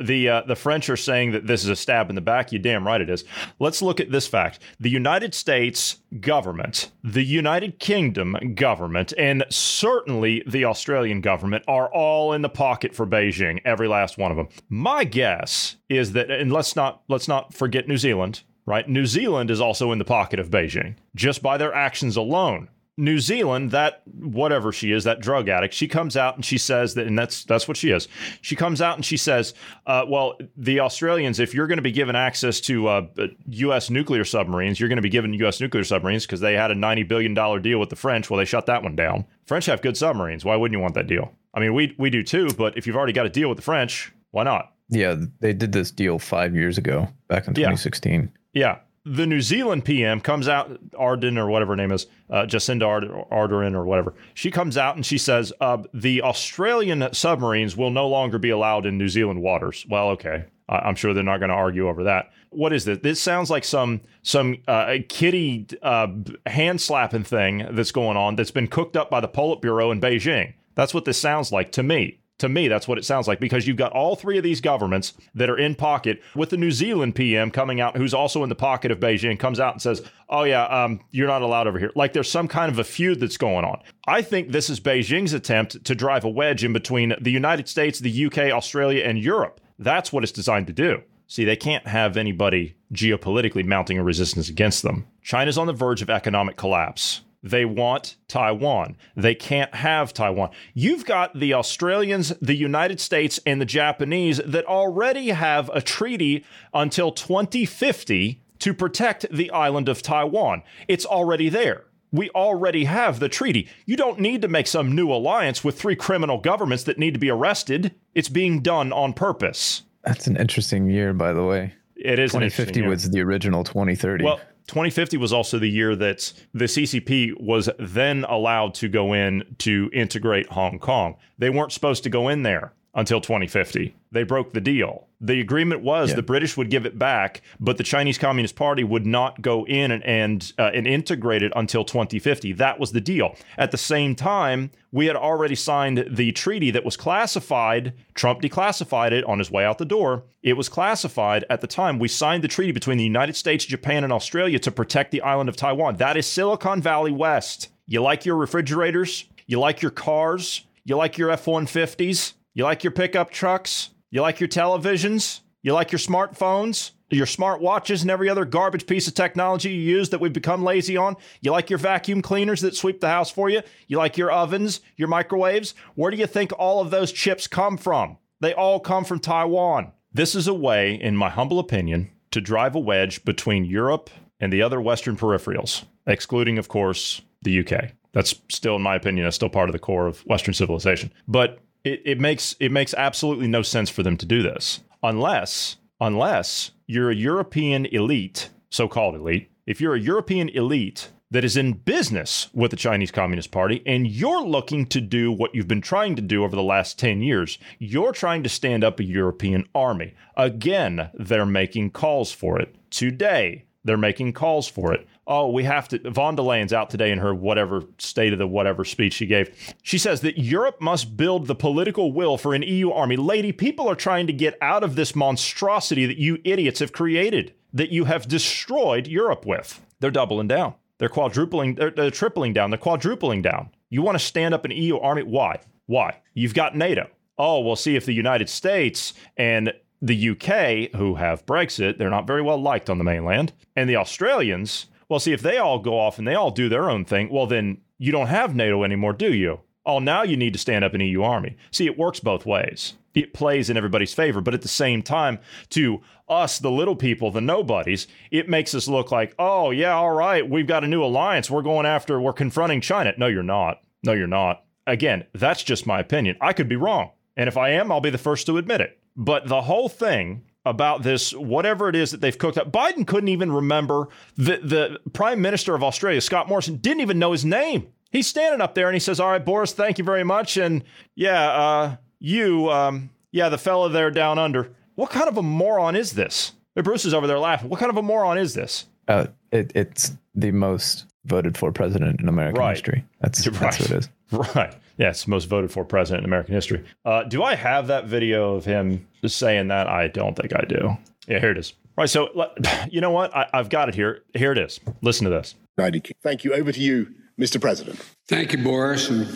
the uh, the French are saying that this is a stab in the back. You damn right it is. Let's look at this fact: the United States government, the United Kingdom government, and certainly the Australian government are all in the pocket for Beijing. Every last one of them. My guess is that, and let's not let's not forget New Zealand. Right, New Zealand is also in the pocket of Beijing just by their actions alone. New Zealand, that whatever she is, that drug addict, she comes out and she says that, and that's that's what she is. She comes out and she says, uh, "Well, the Australians, if you're going to be given access to uh, U.S. nuclear submarines, you're going to be given U.S. nuclear submarines because they had a ninety billion dollar deal with the French. Well, they shut that one down. French have good submarines. Why wouldn't you want that deal? I mean, we we do too. But if you've already got a deal with the French, why not? Yeah, they did this deal five years ago, back in 2016. Yeah. yeah the New Zealand PM comes out, Ardern or whatever her name is, uh, Jacinda Ard- Ardern or whatever. She comes out and she says uh, the Australian submarines will no longer be allowed in New Zealand waters. Well, okay, I'm sure they're not going to argue over that. What is this? This sounds like some some uh, kitty uh, hand slapping thing that's going on that's been cooked up by the Politburo in Beijing. That's what this sounds like to me. To me, that's what it sounds like because you've got all three of these governments that are in pocket with the New Zealand PM coming out, who's also in the pocket of Beijing, comes out and says, Oh, yeah, um, you're not allowed over here. Like there's some kind of a feud that's going on. I think this is Beijing's attempt to drive a wedge in between the United States, the UK, Australia, and Europe. That's what it's designed to do. See, they can't have anybody geopolitically mounting a resistance against them. China's on the verge of economic collapse. They want Taiwan. They can't have Taiwan. You've got the Australians, the United States, and the Japanese that already have a treaty until 2050 to protect the island of Taiwan. It's already there. We already have the treaty. You don't need to make some new alliance with three criminal governments that need to be arrested. It's being done on purpose. That's an interesting year, by the way. It is. 2050 was the original 2030. Well, 2050 was also the year that the CCP was then allowed to go in to integrate Hong Kong. They weren't supposed to go in there until 2050. They broke the deal. The agreement was yeah. the British would give it back, but the Chinese Communist Party would not go in and and, uh, and integrate it until 2050. That was the deal. At the same time, we had already signed the treaty that was classified. Trump declassified it on his way out the door. It was classified at the time. We signed the treaty between the United States, Japan, and Australia to protect the island of Taiwan. That is Silicon Valley West. You like your refrigerators? You like your cars? You like your F 150s? You like your pickup trucks? You like your televisions? You like your smartphones? Your smart watches and every other garbage piece of technology you use that we've become lazy on? You like your vacuum cleaners that sweep the house for you? You like your ovens, your microwaves? Where do you think all of those chips come from? They all come from Taiwan. This is a way, in my humble opinion, to drive a wedge between Europe and the other Western peripherals, excluding, of course, the UK. That's still, in my opinion, that's still part of the core of Western civilization. But it, it makes it makes absolutely no sense for them to do this unless unless you're a European elite, so-called elite. If you're a European elite that is in business with the Chinese Communist Party and you're looking to do what you've been trying to do over the last 10 years. You're trying to stand up a European army. Again, they're making calls for it. Today, they're making calls for it oh, we have to. Von der Leyen's out today in her whatever state of the whatever speech she gave. She says that Europe must build the political will for an EU army. Lady, people are trying to get out of this monstrosity that you idiots have created, that you have destroyed Europe with. They're doubling down. They're quadrupling, they're, they're tripling down, they're quadrupling down. You want to stand up an EU army? Why? Why? You've got NATO. Oh, well, see if the United States and the UK, who have Brexit, they're not very well liked on the mainland, and the Australians, well, see, if they all go off and they all do their own thing, well, then you don't have NATO anymore, do you? Oh, now you need to stand up an EU army. See, it works both ways. It plays in everybody's favor, but at the same time, to us, the little people, the nobodies, it makes us look like, oh, yeah, all right, we've got a new alliance. We're going after, we're confronting China. No, you're not. No, you're not. Again, that's just my opinion. I could be wrong. And if I am, I'll be the first to admit it. But the whole thing about this, whatever it is that they've cooked up, Biden couldn't even remember the the Prime Minister of Australia, Scott Morrison, didn't even know his name. He's standing up there and he says, "All right, Boris, thank you very much." And yeah, uh, you, um, yeah, the fella there down under. What kind of a moron is this? Bruce is over there laughing. What kind of a moron is this? Uh, it, it's the most voted for president in American Right. history. That's, Right. that's what it is. Right. Yes, most voted for president in American history. Uh, do I have that video of him just saying that? I don't think I do. Yeah, here it is. Right. So, you know what? I, I've got it here. Here it is. Listen to this. Thank you. Over to you, Mr. President. Thank you, Boris. And,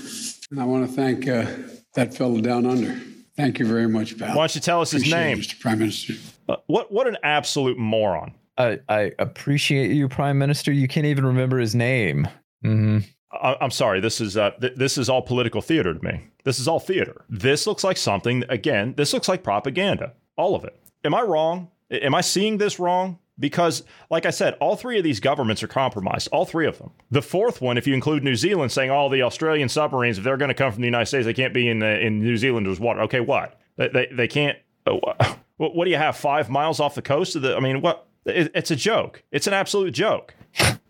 and I want to thank uh, that fellow down under. Thank you very much, pal. Why don't you tell us his Appreciate it, name? Mr. Prime Minister. Uh, what What an absolute moron. I, I appreciate you, Prime Minister. You can't even remember his name. hmm I, I'm sorry. This is uh, th- this is all political theater to me. This is all theater. This looks like something. Again, this looks like propaganda. All of it. Am I wrong? Am I seeing this wrong? Because, like I said, all three of these governments are compromised. All three of them. The fourth one, if you include New Zealand, saying all the Australian submarines, if they're going to come from the United States, they can't be in uh, in New Zealand's water. Okay, what? They they, they can't. Uh, what, what do you have? Five miles off the coast of the? I mean, what? It, it's a joke. It's an absolute joke.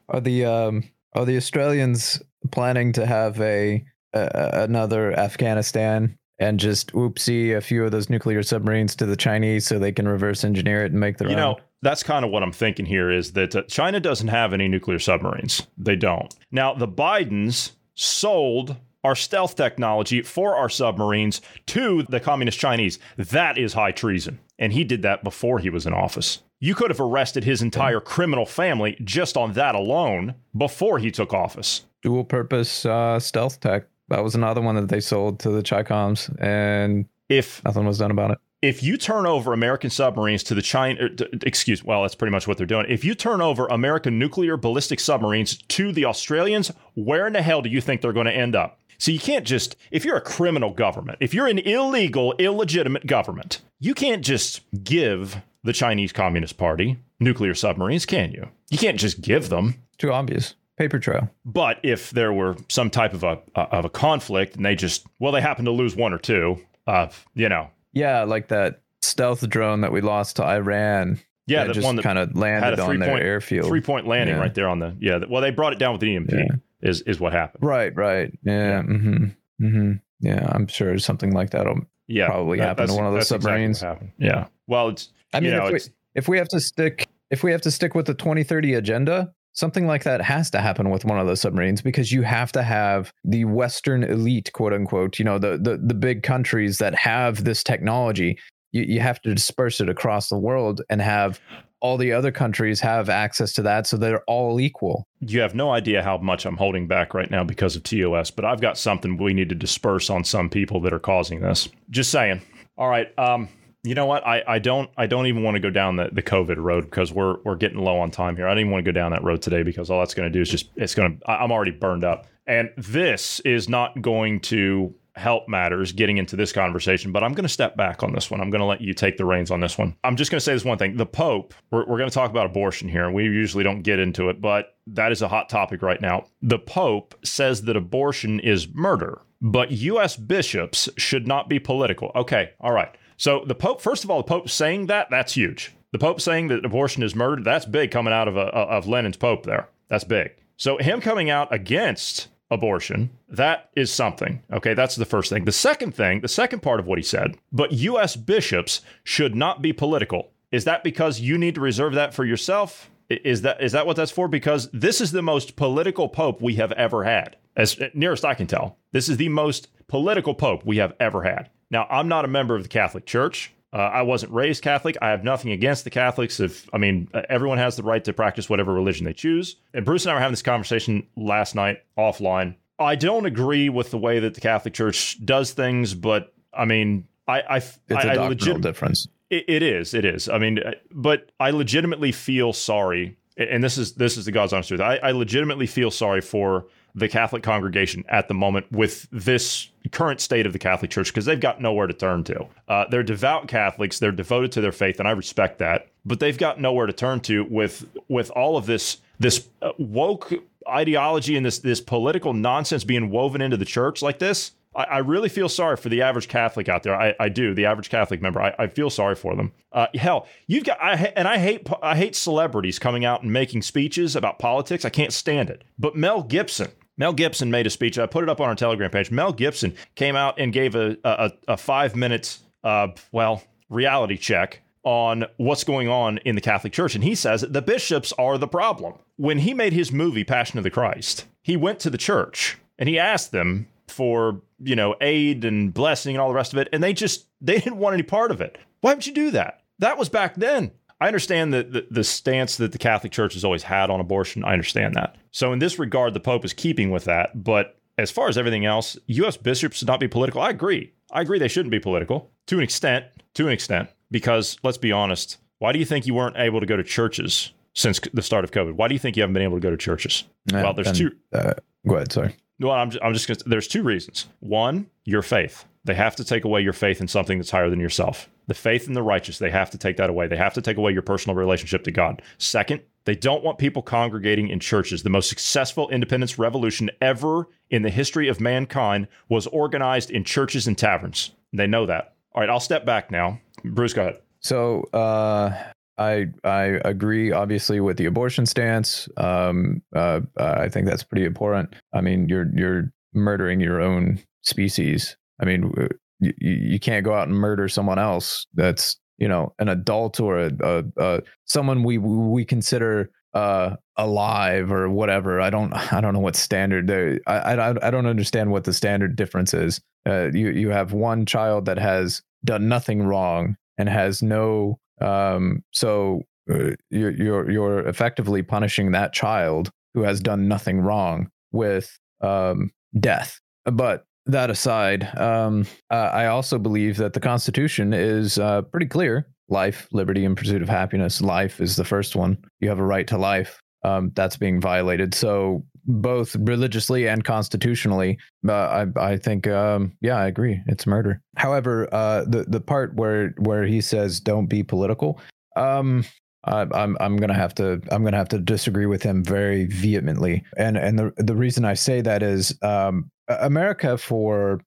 Are the um are the Australians planning to have a, a another Afghanistan and just oopsie a few of those nuclear submarines to the Chinese so they can reverse engineer it and make their You own? know, that's kind of what I'm thinking here is that uh, China doesn't have any nuclear submarines. They don't. Now, the Bidens sold our stealth technology for our submarines to the communist Chinese. That is high treason. And he did that before he was in office. You could have arrested his entire criminal family just on that alone before he took office. dual purpose uh, stealth tech. That was another one that they sold to the Chicoms, and If nothing was done about it. if you turn over American submarines to the China, t- excuse, well, that's pretty much what they're doing. If you turn over American nuclear ballistic submarines to the Australians, where in the hell do you think they're going to end up? So you can't just, if you're a criminal government, if you're an illegal, illegitimate government, you can't just give the Chinese Communist Party nuclear submarines, can you? You can't just give them. Too obvious. Paper trail. But if there were some type of a of a conflict and they just, well, they happen to lose one or two, uh, you know, Yeah, like that stealth drone that we lost to Iran. yeah, that one that kind of landed on their point airfield. three point landing Yeah. right there on the yeah. Well, they brought it down with the EMP. Yeah. Is is what happened? Right, right. Yeah. Mm-hmm. Mm-hmm. Yeah, I'm sure something like that'll. Yeah, Probably happen to one of those exactly submarines. happened. Yeah. Well, it's I mean, you know, if, we, if we have to stick, if we have to stick with the 2030 agenda, something like that has to happen with one of those submarines because you have to have the Western elite, quote unquote. You know, the the the big countries that have this technology. You you have to disperse it across the world and have all the other countries have access to that, so they're all equal. you have no idea how much I'm holding back right now because of TOS, but I've got something we need to disperse on some people that are causing this. Just saying. All right. Um, you know what? I, I don't I don't even want to go down the, the COVID road because we're we're getting low on time here. I don't even want to go down that road today because all that's going to do is just it's going to I'm already burned up. And this is not going to help matters getting into this conversation, but I'm going to step back on this one. I'm going to let you take the reins on this one. I'm just going to say this one thing. The Pope, we're, we're going to talk about abortion here, and we usually don't get into it, but that is a hot topic right now. The Pope says that abortion is murder, but U.S. bishops should not be political. Okay, all right. So the Pope, first of all, the Pope saying that, that's huge. The Pope saying that abortion is murder, that's big coming out of, a, of Lenin's Pope there. That's big. So him coming out against abortion, that is something. Okay, that's the first thing. The second thing, the second part of what he said, but U.S. bishops should not be political. Is that because you need to reserve that for yourself? Is that is that what that's for? Because this is the most political pope we have ever had, as nearest I can tell. This is the most political pope we have ever had. Now, I'm not a member of the Catholic Church. Uh, I wasn't raised Catholic. I have nothing against the Catholics. If I mean, uh, everyone has the right to practice whatever religion they choose. And Bruce and I were having this conversation last night offline. I don't agree with the way that the Catholic Church does things, but I mean, I I, It's a I, I doctrinal legit- difference. it, it is. It is. I mean, uh, but I legitimately feel sorry, and this is this is the God's honest truth. I, I legitimately feel sorry for the Catholic congregation at the moment with this current state of the Catholic Church because they've got nowhere to turn to. Uh, they're devout Catholics. They're devoted to their faith, and I respect that. But they've got nowhere to turn to with with all of this this uh, woke ideology and this this political nonsense being woven into the church like this. I, I, really feel sorry for the average Catholic out there. I, I do. The average Catholic member. I, I feel sorry for them. Uh, hell, you've got. I and I hate. I hate celebrities coming out and making speeches about politics. I can't stand it. But Mel Gibson. Mel Gibson made a speech. I put it up on our Telegram page. Mel Gibson came out and gave a a, a five minutes, uh, well, reality check on what's going on in the Catholic Church. And he says the bishops are the problem. When he made his movie, Passion of the Christ, he went to the church and he asked them for, you know, aid and blessing and all the rest of it. And they just, they didn't want any part of it. Why would you do that? That was back then. I understand that the, the stance that the Catholic Church has always had on abortion. I understand that. So in this regard, the Pope is keeping with that. But as far as everything else, U.S. bishops should not be political. I agree. I agree they shouldn't be political to an extent. To an extent. Because let's be honest, why do you think you weren't able to go to churches since the start of COVID? Why do you think you haven't been able to go to churches? well, there's two. Uh, go ahead. Sorry. Well, I'm just, I'm just gonna, there's two reasons. One, your faith. They have to take away your faith in something that's higher than yourself. The faith in the righteous, they have to take that away. They have to take away your personal relationship to God. Second, they don't want people congregating in churches. The most successful independence revolution ever in the history of mankind was organized in churches and taverns. They know that. All right, I'll step back now. Bruce, go ahead. So uh, I I agree, obviously, with the abortion stance. Um, uh, I think that's pretty important. I mean, you're you're murdering your own species. I mean, you, you can't go out and murder someone else. That's you know an adult or a, a, a someone we we consider uh alive or whatever i don't i don't know what standard there I, I i don't understand what the standard difference is uh you you have one child that has done nothing wrong and has no um so uh, you're you're you're effectively punishing that child who has done nothing wrong with um death. But that aside um uh, i also believe that the constitution is uh, pretty clear. Life liberty and pursuit of happiness. Life is the first one. You have a right to life um, that's being violated. So both religiously and constitutionally. Uh, I I think um, yeah, I agree. It's murder. However, uh, the the part where where he says don't be political, um, I, I'm I'm gonna have to I'm gonna have to disagree with him very vehemently. And and the the reason I say that is um, America for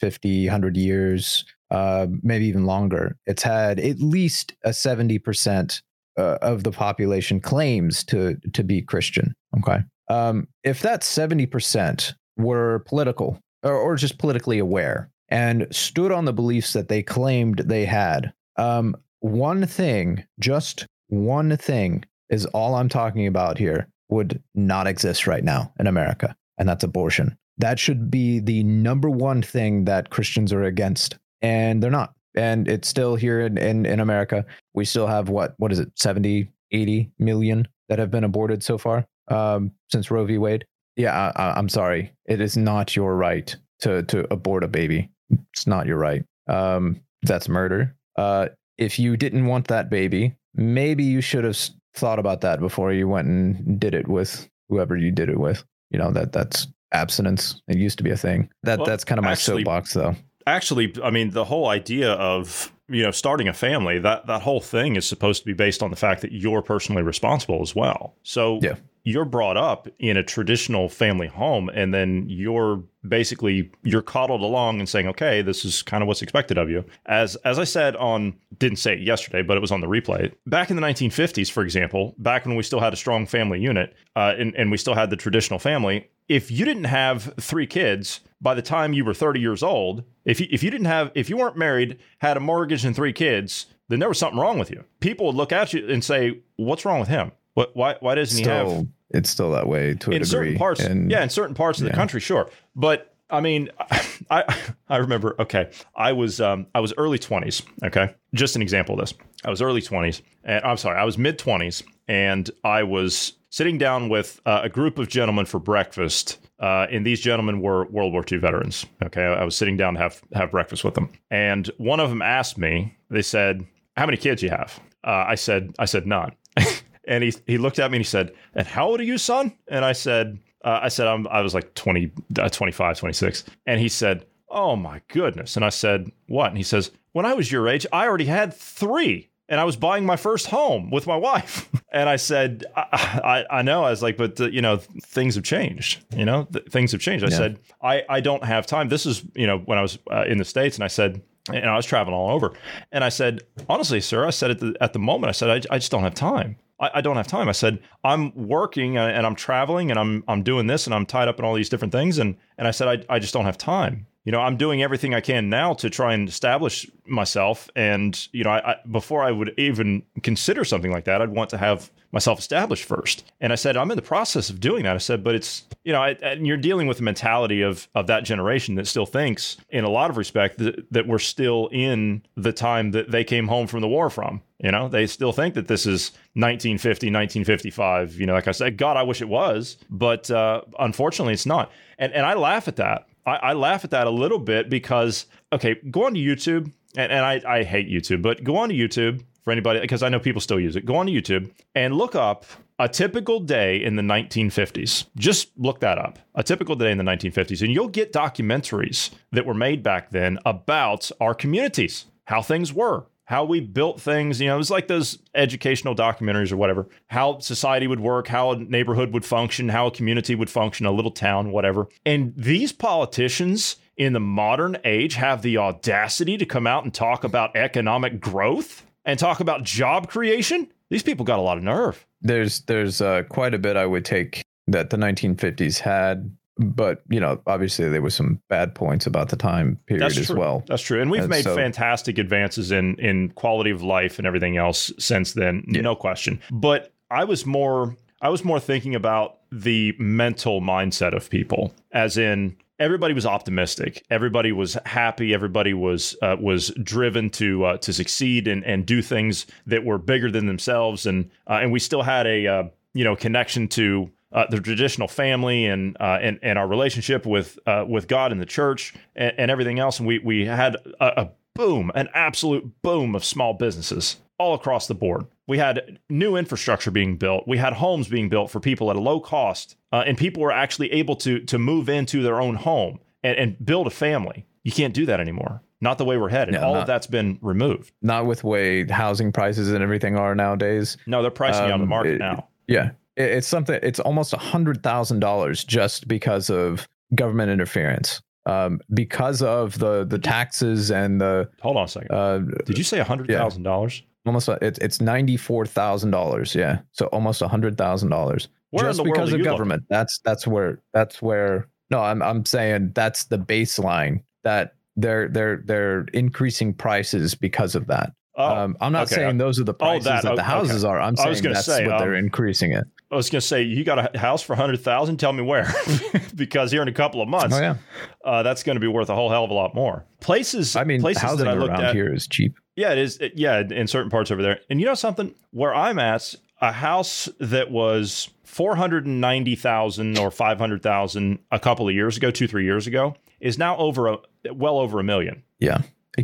50, 100 years, uh, maybe even longer, it's had at least a seventy percent uh, of the population claims to to be Christian. Okay, um, if that 70% were political or, or, just politically aware and stood on the beliefs that they claimed they had, um, one thing, just one thing, is all I'm talking about here would not exist right now in America, and that's abortion. That should be the number one thing that Christians are against, and they're not. And it's still here in, in, in America. We still have what, what is it, 70, 80 million that have been aborted so far um, since Roe v. Wade. Yeah, I, am sorry. It is not your right to to abort a baby. It's not your right. Um, that's murder. Uh, if you didn't want that baby, maybe you should have thought about that before you went and did it with whoever you did it with. You know that that's abstinence. It used to be a thing. That well, that's kind of my actually, soapbox, though. Actually, I mean, the whole idea of you know starting a family that that whole thing is supposed to be based on the fact that you're personally responsible as well. So yeah you're brought up in a traditional family home and then you're basically you're coddled along and saying okay this is kind of what's expected of you. As as i said on didn't say it yesterday but it was on the replay. Back in the 1950s for example back when we still had a strong family unit uh, and, and we still had the traditional family if you didn't have three kids by the time you were 30 years old if you, if you didn't have if you weren't married had a mortgage and three kids then there was something wrong with you. People would look at you and say what's wrong with him? What, why why doesn't he have? It's still that way to a in degree. certain parts. And, yeah, in certain parts of yeah. the country, sure. But I mean, I I remember. Okay, I was um I was early twenties. Okay, just an example of this. I was early twenties, and I'm sorry, I was mid twenties, and I was sitting down with uh, a group of gentlemen for breakfast. Uh, and these gentlemen were World War II veterans. Okay, I was sitting down to have have breakfast with them, and one of them asked me. They said, "How many kids you have?" Uh, I said, "I said none." and he he looked at me and he said, "And how old are you, son?" And I said, uh, "I said I'm, I was like 20, uh, 25, 26." And he said, "Oh my goodness!" And I said, "What?" And he says, "When I was your age, I already had three. and I was buying my first home with my wife. And I said, I, I, I know. I was like, but uh, you know, things have changed. You know, th- things have changed. I Yeah. said, I, I don't have time. This is, you know, when I was uh, in the States and I said, and I was traveling all over. And I said, honestly, sir, I said at the, at the moment, I said, I, I just don't have time. I, I don't have time. I said, I'm working uh, and I'm traveling and I'm, I'm doing this and I'm tied up in all these different things. And, and I said, I, I just don't have time. You know, I'm doing everything I can now to try and establish myself. And, you know, I, I, before I would even consider something like that, I'd want to have myself established first. And I said, I'm in the process of doing that. I said, but it's, you know, I, and you're dealing with the mentality of, of that generation that still thinks, in a lot of respect, that we're still in the time that they came home from the war from. You know, they still think that this is 1950, 1955. You know, like I said, God, I wish it was, but uh, unfortunately, it's not. And and I laugh at that. I, I laugh at that a little bit because okay, go on to YouTube, and, and I I hate YouTube, but go on to YouTube for anybody because I know people still use it. Go on to YouTube and look up a typical day in the 1950s. Just look that up. A typical day in the 1950s, and you'll get documentaries that were made back then about our communities, how things were, how we built things. You know, it was like those educational documentaries or whatever, how society would work, how a neighborhood would function, how a community would function, a little town, whatever. And these politicians in the modern age have the audacity to come out and talk about economic growth and talk about job creation. These people got a lot of nerve. there's there's uh, quite a bit I would take that the 1950s had, but you know, obviously there were some bad points about the time period That's as true. well. That's true. And we've And made so- fantastic advances in in quality of life and everything else since then, no question. But I was more I was more thinking about the mental mindset of people as in everybody was optimistic everybody was happy everybody was uh, was driven to uh, to succeed and and do things that were bigger than themselves and uh, and we still had a uh, you know connection to uh, the traditional family and uh, and and our relationship with uh, with God and the church and, and everything else. And we we had a, a boom, an absolute boom of small businesses all across the board. We had new infrastructure being built. We had homes being built for people at a low cost, uh, and people were actually able to to move into their own home and, and build a family. You can't do that anymore. Not the way we're headed. No, all not- of that's been removed. Not with way housing prices and everything are nowadays. No, they're pricing you out of the Um, market it- now. Yeah, it's something. It's almost a hundred thousand dollars just because of government interference. Um, because of the the taxes and the Hold on a second. uh, Did you say a hundred thousand dollars? almost a- it's it's ninety four thousand dollars. Yeah, so almost a hundred thousand dollars just because of you looking? government. That's that's where that's where. No, I'm I'm saying that's the baseline that they're they're they're increasing prices because of that. Oh, um, I'm not okay. saying those are the Oh, prices that- that, the okay. houses are. I'm saying that's say, what they're um, increasing it. I was going to say, you got a house for hundred thousand. Tell me where, because here in a couple of months, Oh yeah, uh, that's going to be worth a whole hell of a lot more. Places, I mean, places housing that I looked around at, here is cheap. yeah, it is. it- yeah, in certain parts over there, and you know something, where I'm at, a house that was four hundred and ninety thousand or five hundred thousand a couple of years ago, two three years ago, is now over a well over a million. Yeah,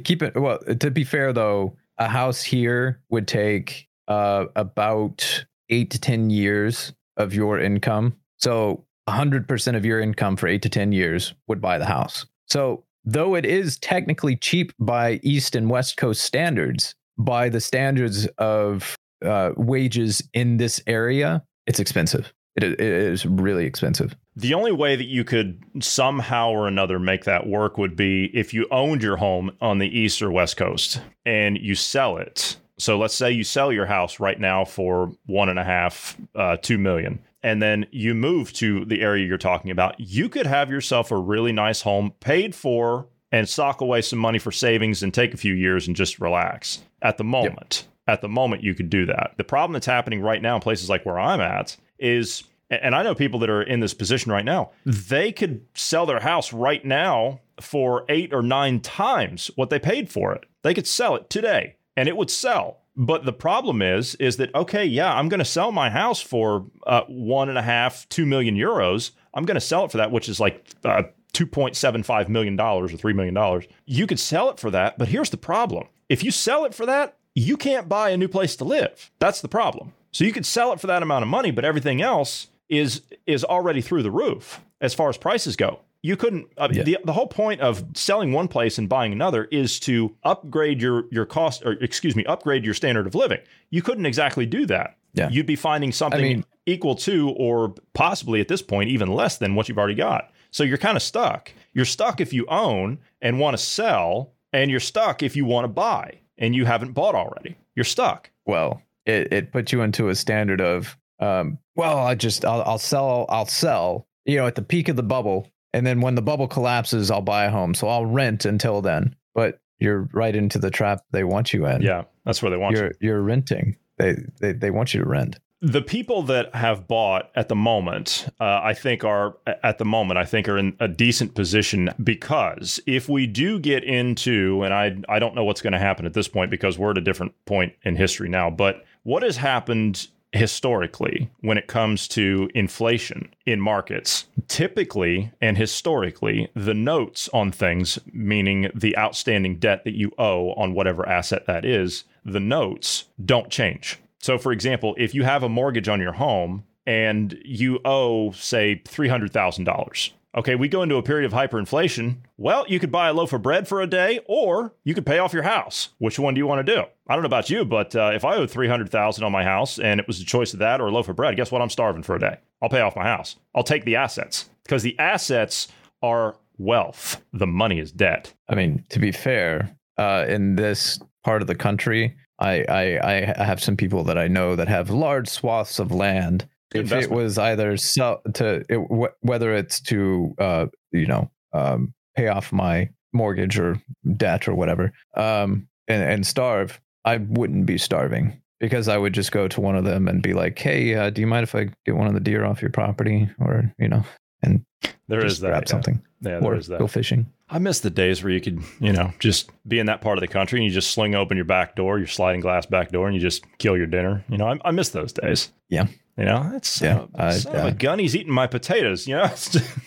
keep it. Well, to be fair though, a house here would take uh, about eight to ten years of your income. So, hundred percent of your income for eight to ten years would buy the house. So, though it is technically cheap by East and West Coast standards, by the standards of uh, wages in this area, it's expensive. It, it is really expensive. The only way that you could somehow or another make that work would be if you owned your home on the east or west coast and you sell it. So let's say you sell your house right now for one and a half, uh, two million, and then you move to the area you're talking about. You could have yourself a really nice home paid for and sock away some money for savings and take a few years and just relax at the moment. At the moment, you could do that. The problem that's happening right now in places like where I'm at is and I know people that are in this position right now, they could sell their house right now for eight or nine times what they paid for it. They could sell it today and it would sell. But the problem is, is that, okay, yeah, I'm going to sell my house for uh, one and a half, two million euros. I'm going to sell it for that, which is like uh, $2.75 million or $3 million. You could sell it for that. But here's the problem if you sell it for that, you can't buy a new place to live. That's the problem. So you could sell it for that amount of money, but everything else is is already through the roof as far as prices go. You couldn't. Uh, yeah. the, the whole point of selling one place and buying another is to upgrade your your cost, or excuse me, upgrade your standard of living. You couldn't exactly do that. Yeah. You'd be finding something I mean, equal to, or possibly at this point even less than what you've already got. So you're kind of stuck. You're stuck if you own and want to sell, and you're stuck if you want to buy and you haven't bought already. You're stuck. Well, it, it puts you into a standard of um, well, I just I'll, I'll sell I'll sell you know at the peak of the bubble, and then when the bubble collapses, I'll buy a home. So I'll rent until then. But you're right into the trap they want you in. Yeah, that's where they want you're, you. You're renting. They, they they want you to rent. The people that have bought at the moment, uh, I think, are at the moment, I think, are in a decent position because if we do get into, and I I don't know what's going to happen at this point because we're at a different point in history now, but what has happened historically when it comes to inflation in markets. Typically and historically, the notes on things, meaning the outstanding debt that you owe on whatever asset that is, the notes don't change. So, for example, if you have a mortgage on your home and you owe, say, $300,000, Okay, we go into a period of hyperinflation. Well, you could buy a loaf of bread for a day, or you could pay off your house. Which one do you want to do? I don't know about you, but uh, if I owed three hundred thousand on my house and it was a choice of that or a loaf of bread, guess what? I'm starving for a day. I'll pay off my house. I'll take the assets because the assets are wealth. The money is debt. I mean, to be fair, uh, in this part of the country, I, I I have some people that I know that have large swaths of land if it was either sell to it, wh- whether it's to uh, you know um, pay off my mortgage or debt or whatever um, and, and starve, I wouldn't be starving because I would just go to one of them and be like, "Hey, uh, do you mind if I get one of the deer off your property?" Or you know, and there is that grab yeah. something. Yeah, there or is that. Go fishing. I miss the days where you could, you know, just be in that part of the country and you just sling open your back door, your sliding glass back door, and you just kill your dinner. You know, I, I miss those days. Yeah. You know, it's yeah, uh, son of a gun. He's eating my potatoes. You know,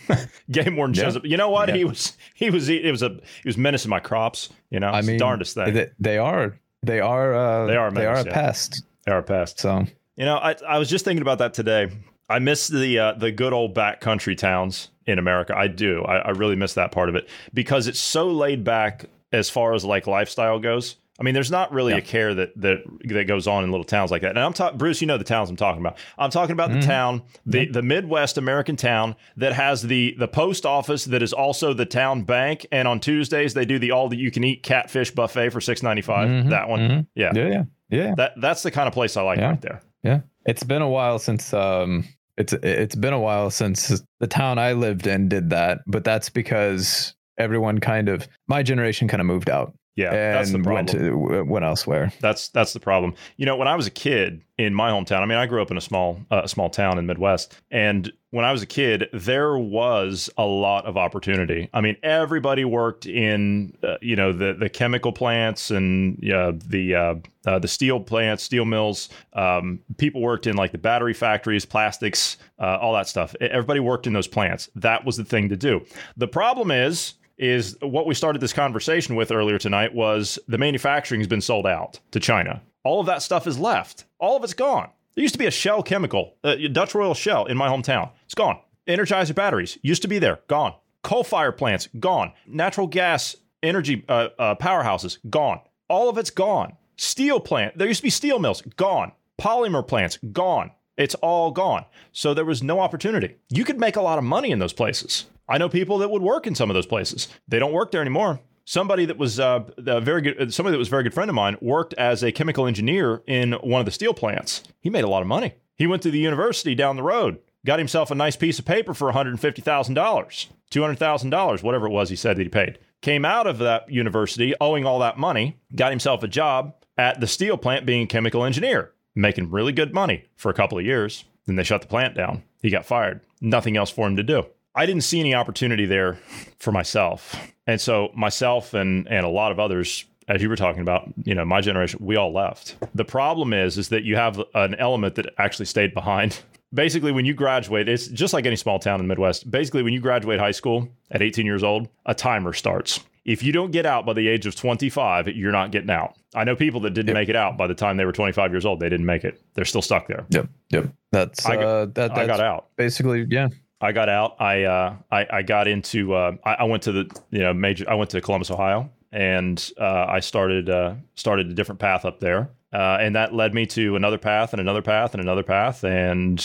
game warden shows yeah. up. You know what? Yeah. He was he was it was a he was menacing my crops. You know, I mean, darndest thing. They, they are they are uh, they are menace, they are a yeah. pest. They are a pest. So you know, I I was just thinking about that today. I miss the uh, the good old backcountry towns in America. I do. I, I really miss that part of it because it's so laid back as far as like lifestyle goes. I mean, there's not really yeah. a care that that that goes on in little towns like that. And I'm talking, Bruce. You know the towns I'm talking about. I'm talking about mm-hmm. the town, the the Midwest American town that has the the post office that is also the town bank. And on Tuesdays they do the all that you can eat catfish buffet for six ninety five. mm mm-hmm. That one, mm-hmm. yeah, yeah, yeah, yeah. That that's the kind of place I like yeah. right there. Yeah, it's been a while since um it's it's been a while since the town I lived in did that, but that's because everyone kind of my generation kind of moved out. Yeah, and went to went elsewhere. That's that's the problem. You know, when I was a kid in my hometown, I mean, I grew up in a small uh, small town in Midwest, and when I was a kid, there was a lot of opportunity. I mean, everybody worked in uh, you know the the chemical plants and uh, the uh, uh, the steel plants, steel mills. Um, people worked in like the battery factories, plastics, uh, all that stuff. Everybody worked in those plants. That was the thing to do. The problem is is what we started this conversation with earlier tonight was the manufacturing has been sold out to China. All of that stuff is left. All of it's gone. There used to be a Shell chemical, uh, Dutch Royal Shell in my hometown. It's gone. Energizer batteries used to be there, gone. Coal fire plants, gone. Natural gas energy uh, uh, powerhouses, gone. All of it's gone. Steel plant, there used to be steel mills, gone. Polymer plants, gone. It's all gone. So there was no opportunity. You could make a lot of money in those places. I know people that would work in some of those places. They don't work there anymore. Somebody that was uh, a very good, somebody that was a very good friend of mine worked as a chemical engineer in one of the steel plants. He made a lot of money. He went to the university down the road, got himself a nice piece of paper for $150,000, $200,000, whatever it was he said that he paid. Came out of that university owing all that money, got himself a job at the steel plant being a chemical engineer, making really good money for a couple of years. Then they shut the plant down. He got fired. Nothing else for him to do. I didn't see any opportunity there for myself. And so myself and and a lot of others as you were talking about, you know, my generation, we all left. The problem is is that you have an element that actually stayed behind. Basically, when you graduate, it's just like any small town in the Midwest. Basically, when you graduate high school at 18 years old, a timer starts. If you don't get out by the age of 25, you're not getting out. I know people that didn't yep. make it out by the time they were 25 years old. They didn't make it. They're still stuck there. Yep. Yep. That's I got, uh, that, I got out. Basically, yeah. I got out. I uh, I, I got into. Uh, I, I, went to the you know major. I went to Columbus, Ohio, and uh, I started uh, started a different path up there, uh, and that led me to another path and another path and another path, and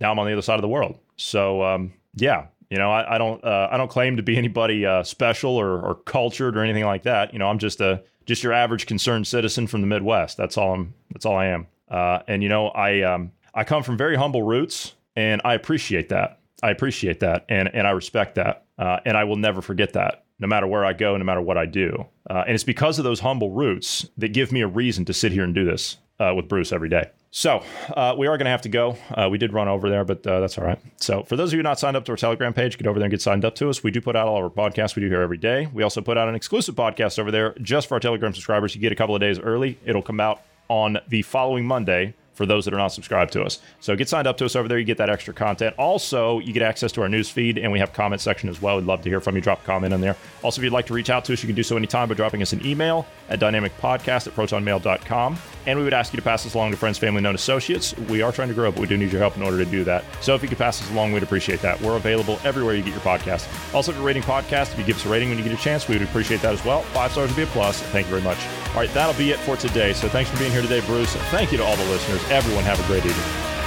now I'm on the other side of the world. So um, yeah, you know, I, I don't uh, I don't claim to be anybody special or, or cultured or anything like that. You know, I'm just a just your average concerned citizen from the Midwest. That's all I'm. That's all I am. and you know, I um, I come from very humble roots, and I appreciate that. I appreciate that, and and I respect that, uh, and I will never forget that, no matter where I go, no matter what I do. Uh, and it's because of those humble roots that give me a reason to sit here and do this uh, with Bruce every day. So uh, we are going to have to go. Uh, we did run over there, but uh, that's all right. So for those of you not signed up to our Telegram page, get over there and get signed up to us. We do put out all our podcasts we do here every day. We also put out an exclusive podcast over there just for our Telegram subscribers. You get a couple of days early. It'll come out on the following Monday for those that are not subscribed to us. So get signed up to us over there. You get that extra content. Also, you get access to our news feed, and we have comment section as well. We'd love to hear from you. Drop a comment in there. Also, if you'd like to reach out to us, you can do so anytime by dropping us an email at dynamicpodcast at protonmail.com. And we would ask you to pass this along to friends, family, known associates. We are trying to grow, but we do need your help in order to do that. So if you could pass this along, we'd appreciate that. We're available everywhere you get your podcast. Also, if you're rating podcast, if you give us a rating when you get a chance, we would appreciate that as well. Five stars would be a plus. Thank you very much. All right, that'll be it for today. So thanks for being here today, Bruce. Thank you to all the listeners. Everyone have a great evening.